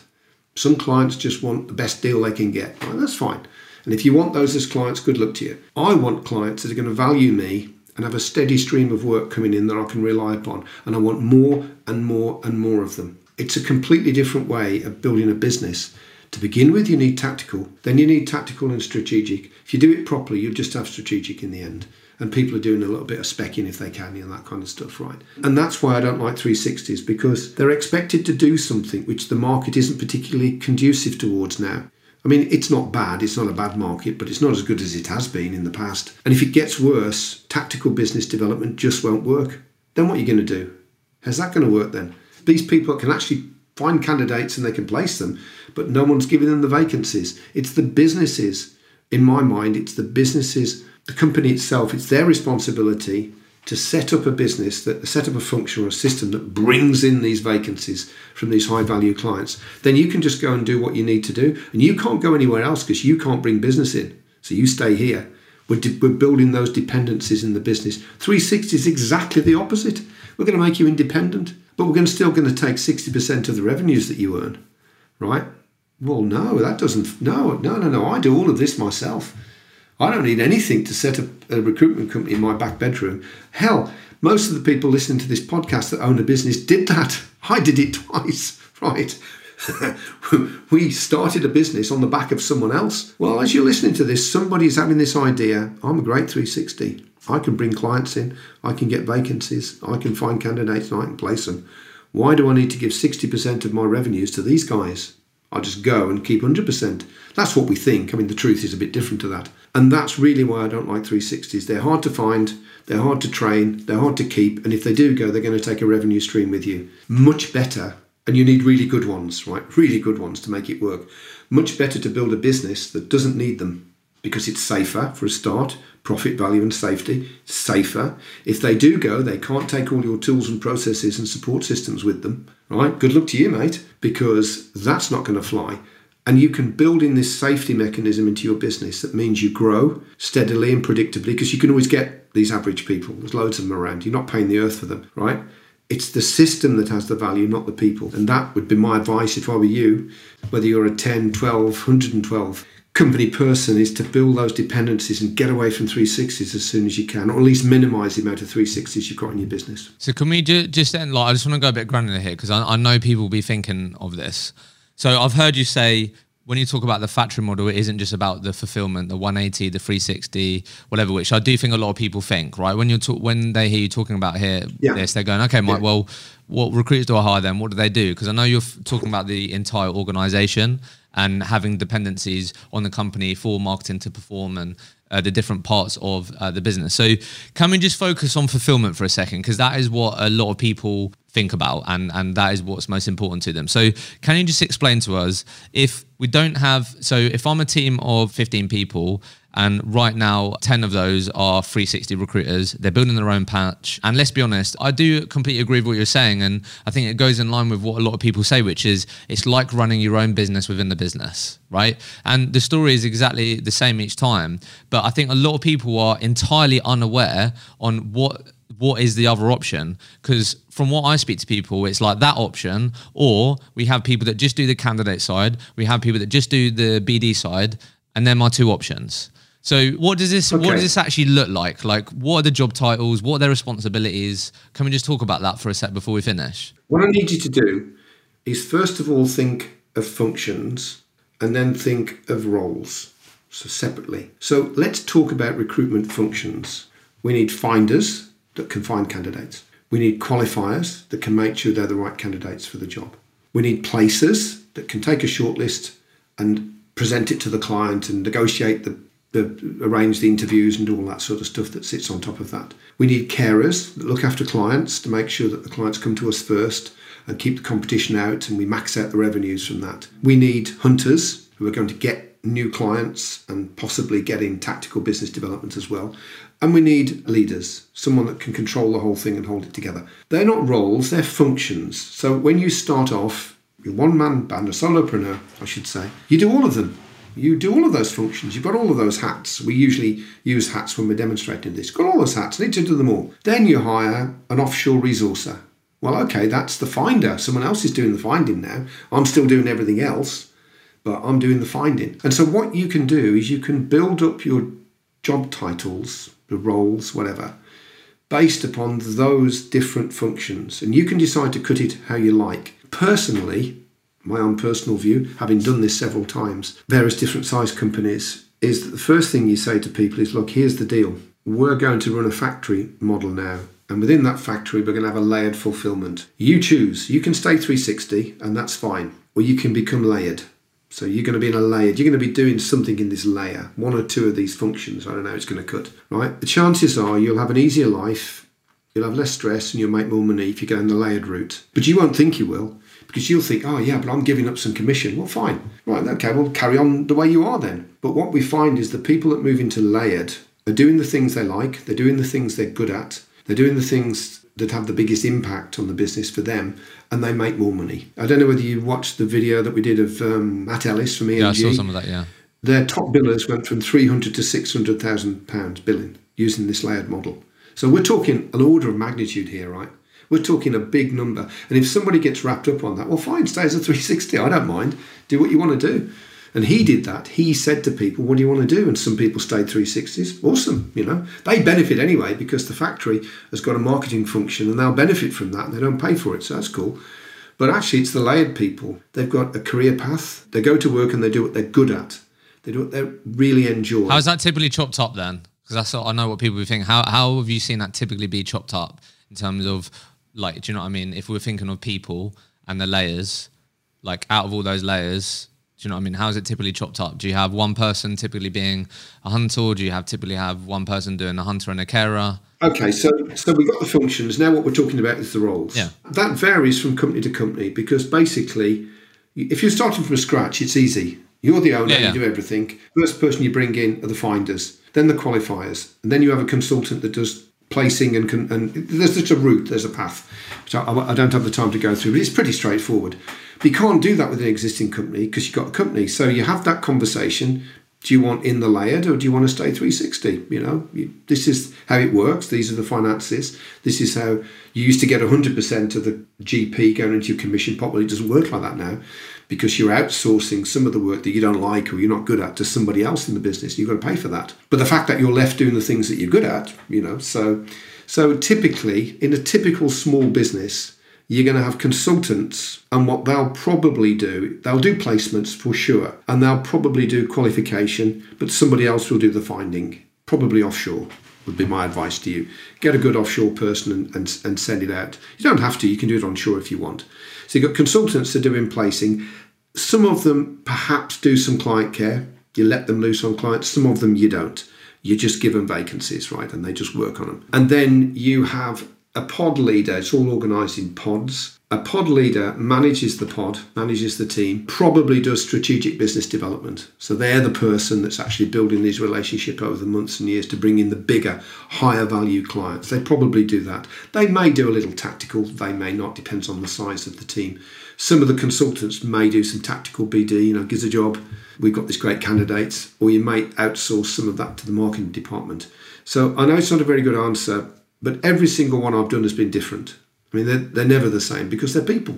S2: Some clients just want the best deal they can get. Well, that's fine. And if you want those as clients, good luck to you. I want clients that are going to value me and have a steady stream of work coming in that I can rely upon. And I want more and more and more of them. It's a completely different way of building a business to begin with, you need tactical, then you need tactical and strategic. If you do it properly, you'll just have strategic in the end. And people are doing a little bit of specking if they can and that kind of stuff, right? And that's why I don't like 360s because they're expected to do something which the market isn't particularly conducive towards now. I mean, it's not bad, it's not a bad market, but it's not as good as it has been in the past. And if it gets worse, tactical business development just won't work. Then what are you going to do? How's that going to work then? These people can actually find candidates and they can place them, but no one's giving them the vacancies. It's the businesses, in my mind, it's the businesses, the company itself, it's their responsibility to set up a business that set up a function or a system that brings in these vacancies from these high value clients. Then you can just go and do what you need to do and you can't go anywhere else because you can't bring business in. So you stay here. We're, de- we're building those dependencies in the business. 360 is exactly the opposite. We're going to make you independent but we're going to still going to take 60% of the revenues that you earn, right? Well, no, that doesn't, no, no, no, no. I do all of this myself. I don't need anything to set up a recruitment company in my back bedroom. Hell, most of the people listening to this podcast that own a business did that. I did it twice, right? we started a business on the back of someone else. Well, as you're listening to this, somebody's having this idea I'm a great 360. I can bring clients in, I can get vacancies, I can find candidates and I can place them. Why do I need to give 60% of my revenues to these guys? I'll just go and keep 100%. That's what we think. I mean, the truth is a bit different to that. And that's really why I don't like 360s. They're hard to find, they're hard to train, they're hard to keep. And if they do go, they're going to take a revenue stream with you. Much better. And you need really good ones, right? Really good ones to make it work. Much better to build a business that doesn't need them because it's safer for a start, profit, value, and safety. Safer. If they do go, they can't take all your tools and processes and support systems with them, right? Good luck to you, mate, because that's not going to fly. And you can build in this safety mechanism into your business that means you grow steadily and predictably because you can always get these average people. There's loads of them around. You're not paying the earth for them, right? It's the system that has the value, not the people. And that would be my advice if I were you, whether you're a 10, 12, 112 company person, is to build those dependencies and get away from 360s as soon as you can, or at least minimize the amount of 360s you've got in your business.
S1: So, can we ju- just end, like, I just want to go a bit granular here because I, I know people will be thinking of this. So, I've heard you say when you talk about the factory model, it isn't just about the fulfillment, the 180, the 360, whatever. Which I do think a lot of people think, right? When you talk, when they hear you talking about here
S2: Yeah.
S1: this, they're going, okay, Mike.
S2: Yeah.
S1: Well, what recruiters do I hire then? What do they do? Because I know you're f- talking about the entire organization and having dependencies on the company for marketing to perform and uh, the different parts of uh, the business. So, can we just focus on fulfillment for a second? Because that is what a lot of people think about, and and that is what's most important to them. So, can you just explain to us if we don't have? So, if I'm a team of 15 people. And right now, 10 of those are 360 recruiters. They're building their own patch. And let's be honest, I do completely agree with what you're saying. And I think it goes in line with what a lot of people say, which is it's like running your own business within the business, right? And the story is exactly the same each time. But I think a lot of people are entirely unaware on what what is the other option? Because from what i speak to people it's like that option or we have people that just do the candidate side we have people that just do the bd side and they're my two options. So what does this what does this actually look like? Like what are the job titles? What are their responsibilities? Can we just talk about that for a sec before we finish?
S2: What I need you to do is first of all think of functions and then think of roles, so separately. So let's talk about recruitment functions. We need finders that can find candidates. We need qualifiers that can make sure they're the right candidates for the job. We need placers that can take a shortlist and present it to the client and negotiate the, the arrange the interviews and all that sort of stuff that sits on top of that. We need carers that look after clients to make sure that the clients come to us first and keep the competition out and we max out the revenues from that. We need hunters who are going to get new clients and possibly get in tactical business development as well. And we need leaders, someone that can control the whole thing and hold it together. They're not roles, they're functions. So when you start off, you're one man band, a solopreneur, I should say, you do all of them. You do all of those functions. You've got all of those hats. We usually use hats when we're demonstrating this. Got all those hats. Need to do them all. Then you hire an offshore resourcer. Well, okay, that's the finder. Someone else is doing the finding now. I'm still doing everything else, but I'm doing the finding. And so what you can do is you can build up your job titles, the roles, whatever, based upon those different functions. And you can decide to cut it how you like. Personally, my own personal view, having done this several times, various different size companies, is that the first thing you say to people is, look, here's the deal. We're going to run a factory model now. And within that factory, we're going to have a layered fulfillment. You choose. You can stay 360, and that's fine. Or you can become layered. So you're going to be in a layered, you're going to be doing something in this layer, one or two of these functions. I don't know, it's going to cut, right? The chances are you'll have an easier life, you'll have less stress, and you'll make more money if you go in the layered route. But you won't think you will because you'll think, oh, yeah, but I'm giving up some commission. Well, fine. Right, okay, well, carry on the way you are then. But what we find is the people that move into layered are doing the things they like, they're doing the things they're good at, they're doing the things that have the biggest impact on the business for them, and they make more money. I don't know whether you watched the video that we did of um, Matt Ellis from EMG
S1: yeah i saw some of that yeah
S2: their top billers went from 300 to 600,000 pounds billing using this layered model. So we're talking an order of magnitude here, right? We're talking a big number. And if somebody gets wrapped up on that, well, fine, stay as a 360. I don't mind. Do what you want to do. And he did that. He said to people, What do you want to do? And some people stayed 360s. Awesome. You know, they benefit anyway because the factory has got a marketing function and they'll benefit from that and they don't pay for it. So that's cool. But actually, it's the layered people. They've got a career path. They go to work and they do what they're good at. They do what they really enjoy.
S1: How is that typically chopped up then? Because what I know what people would think. How how have you seen that typically be chopped up in terms of like, do you know what I mean? If we're thinking of people and the layers, like out of all those layers, do you know what I mean? How is it typically chopped up? Do you have one person typically being a hunter, or do you have typically have one person doing a hunter and a carer?
S2: Okay, so so we've got the functions. Now what we're talking about is the roles.
S1: Yeah.
S2: That varies from company to company because basically, if you're starting from scratch, it's easy. You're the owner,
S1: Yeah, yeah.
S2: you do everything. First person you bring in are the finders, then the qualifiers, and then you have a consultant that does placing and con- and there's just a route, there's a path. So I, I don't have the time to go through, but it's pretty straightforward. But you can't do that with an existing company because you've got a company. So you have that conversation. Do you want in the layered or do you want to stay 360? You know, you, this is how it works. These are the finances. This is how you used to get 100% of the GP going into your commission pot. Well, it doesn't work like that now because you're outsourcing some of the work that you don't like or you're not good at to somebody else in the business. You've got to pay for that. But the fact that you're left doing the things that you're good at, you know, so so typically in a typical small business, you're going to have consultants, and what they'll probably do, they'll do placements for sure, and they'll probably do qualification, but somebody else will do the finding, probably offshore. Would be my advice to you. Get a good offshore person and, and, and send it out. You don't have to, you can do it onshore if you want. So you've got consultants to do in placing. Some of them perhaps do some client care. You let them loose on clients. Some of them you don't. You just give them vacancies, right? And they just work on them. And then you have a pod leader. It's all organised in pods. A pod leader manages the pod, manages the team, probably does strategic business development. So they're the person that's actually building these relationships over the months and years to bring in the bigger, higher value clients. They probably do that. They may do a little tactical, they may not, depends on the size of the team. Some of the consultants may do some tactical BD, you know, gives a job. We've got this great candidates, or you might outsource some of that to the marketing department. So I know it's not a very good answer, but every single one I've done has been different. I mean, they're, they're never the same because they're people.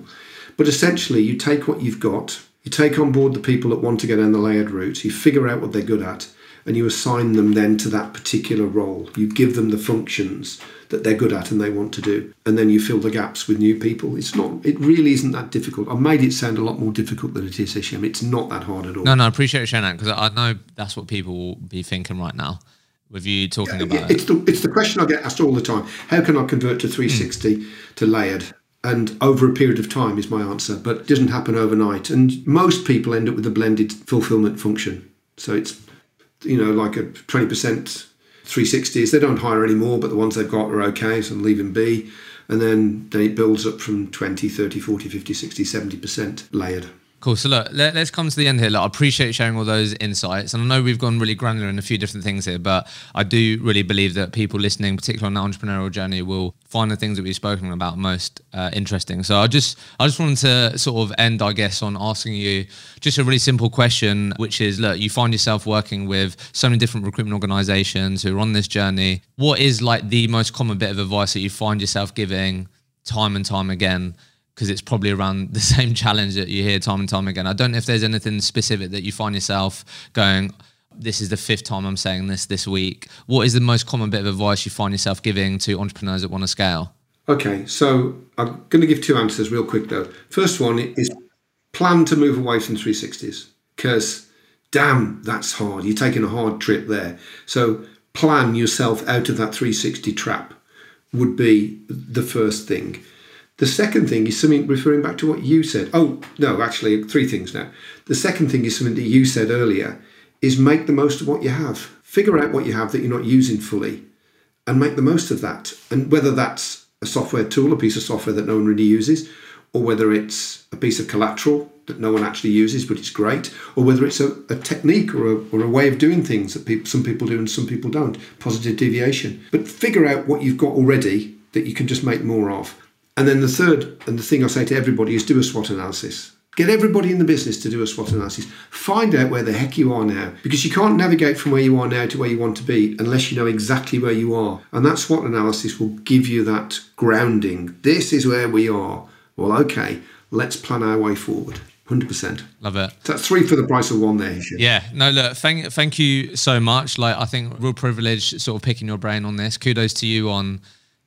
S2: But essentially, you take what you've got, you take on board the people that want to go down the layered route, you figure out what they're good at, and you assign them then to that particular role. You give them the functions that they're good at and they want to do, and then you fill the gaps with new people. It's not. It really isn't that difficult. I've made it sound a lot more difficult than it is, Hishem. It's not that hard at all.
S1: No, no, I appreciate you sharing because I know that's what people will be thinking right now with you talking about it.
S2: It's the it's the question I get asked all the time. How can I convert to 360 mm. to layered? And over a period of time is my answer, but it doesn't happen overnight. And most people end up with a blended fulfillment function. So it's you know like a 20% 360s. They don't hire anymore, but the ones they've got are okay, so leave them be. And then, then it builds up from 20, 30, 40, 50, 60, 70% layered.
S1: Cool. So look, let, us come to the end here. Look, I appreciate sharing all those insights, and I know we've gone really granular in a few different things here, but I do really believe that people listening, particularly on the entrepreneurial journey, will find the things that we've spoken about most uh, interesting. So I just, I just wanted to sort of end, I guess, on asking you just a really simple question, which is, look, you find yourself working with so many different recruitment organisations who are on this journey. What is like the most common bit of advice that you find yourself giving time and time again? Because it's probably around the same challenge that you hear time and time again. I don't know if there's anything specific that you find yourself going, this is the fifth time I'm saying this this week. What is the most common bit of advice you find yourself giving to entrepreneurs that want to scale?
S2: Okay, so I'm going to give two answers real quick though. First one is plan to move away from 360s because damn, that's hard. You're taking a hard trip there. So plan yourself out of that 360 trap would be the first thing. The second thing is something referring back to what you said. Oh, no, actually, three things now. The second thing is something that you said earlier is make the most of what you have. Figure out what you have that you're not using fully and make the most of that. And whether that's a software tool, a piece of software that no one really uses, or whether it's a piece of collateral that no one actually uses but it's great, or whether it's a, a technique or a, or a way of doing things that people, some people do and some people don't, positive deviation. But figure out what you've got already that you can just make more of. And then the third, and the thing I say to everybody is do a SWOT analysis. Get everybody in the business to do a SWOT analysis. Find out where the heck you are now, because you can't navigate from where you are now to where you want to be unless you know exactly where you are. And that SWOT analysis will give you that grounding. This is where we are. Well, okay, let's plan our way forward. 100%.
S1: Love it.
S2: So that's three for the price of one there.
S1: Yeah, no, look, thank thank you so much. Like, I think real privilege sort of picking your brain on this. Kudos to you on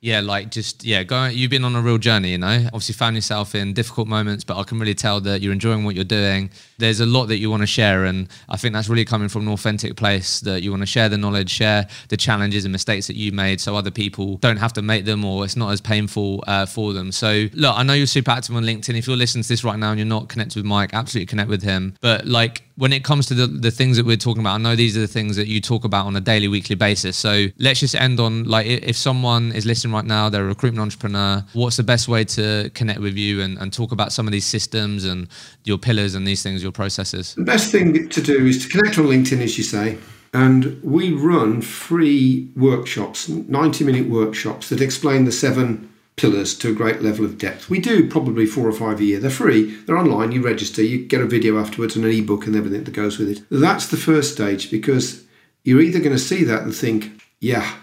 S1: yeah, like just yeah, going. You've been on a real journey, you know. Obviously, found yourself in difficult moments, but I can really tell that you're enjoying what you're doing. There's a lot that you want to share, and I think that's really coming from an authentic place. That you want to share the knowledge, share the challenges and mistakes that you made, so other people don't have to make them, or it's not as painful uh, for them. So, look, I know you're super active on LinkedIn. If you're listening to this right now and you're not connected with Mike, absolutely connect with him. But like when it comes to the, the things that we're talking about, I know these are the things that you talk about on a daily, weekly basis. So let's just end on like if someone is listening right now, they're a recruitment entrepreneur, what's the best way to connect with you and, and talk about some of these systems and your pillars and these things, your processes?
S2: The best thing to do is to connect on LinkedIn, as you say. And we run free workshops, 90 minute workshops that explain the seven pillars to a great level of depth. We do probably four or five a year. They're free, they're online, you register, you get a video afterwards and an ebook and everything that goes with it. That's the first stage because you're either going to see that and think, yeah,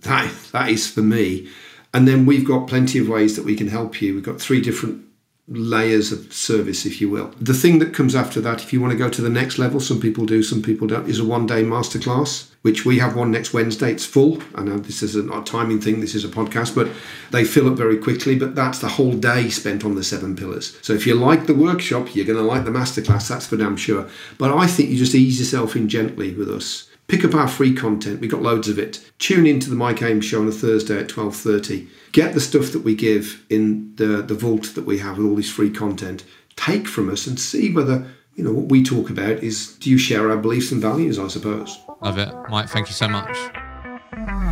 S2: that, that is for me. And then we've got plenty of ways that we can help you. We've got three different layers of service, if you will. The thing that comes after that, if you want to go to the next level, some people do, some people don't, is a one day masterclass, which we have one next Wednesday. It's full. I know this is a, a timing thing, this is a podcast, but they fill up very quickly. But that's the whole day spent on the seven pillars. So if you like the workshop, you're going to like the masterclass, that's for damn sure. But I think you just ease yourself in gently with us pick up our free content we've got loads of it tune into the mike ames show on a thursday at 12.30 get the stuff that we give in the, the vault that we have with all this free content take from us and see whether you know what we talk about is do you share our beliefs and values i suppose
S1: love it mike thank you so much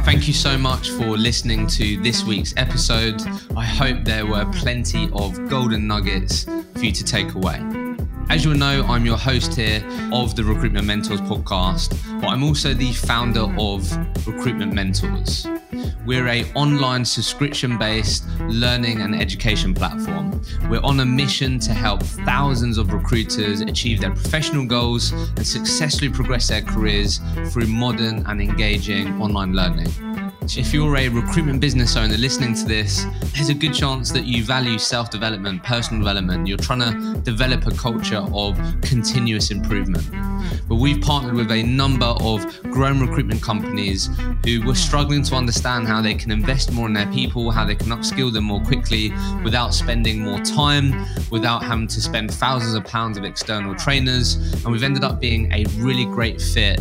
S1: Thank you so much for listening to this week's episode. I hope there were plenty of golden nuggets for you to take away. As you'll know, I'm your host here of the Recruitment Mentors podcast, but I'm also the founder of Recruitment Mentors. We're a online subscription-based learning and education platform. We're on a mission to help thousands of recruiters achieve their professional goals and successfully progress their careers through modern and engaging online learning. If you're a recruitment business owner listening to this, there's a good chance that you value self development, personal development. You're trying to develop a culture of continuous improvement. But we've partnered with a number of grown recruitment companies who were struggling to understand how they can invest more in their people, how they can upskill them more quickly without spending more time, without having to spend thousands of pounds of external trainers. And we've ended up being a really great fit,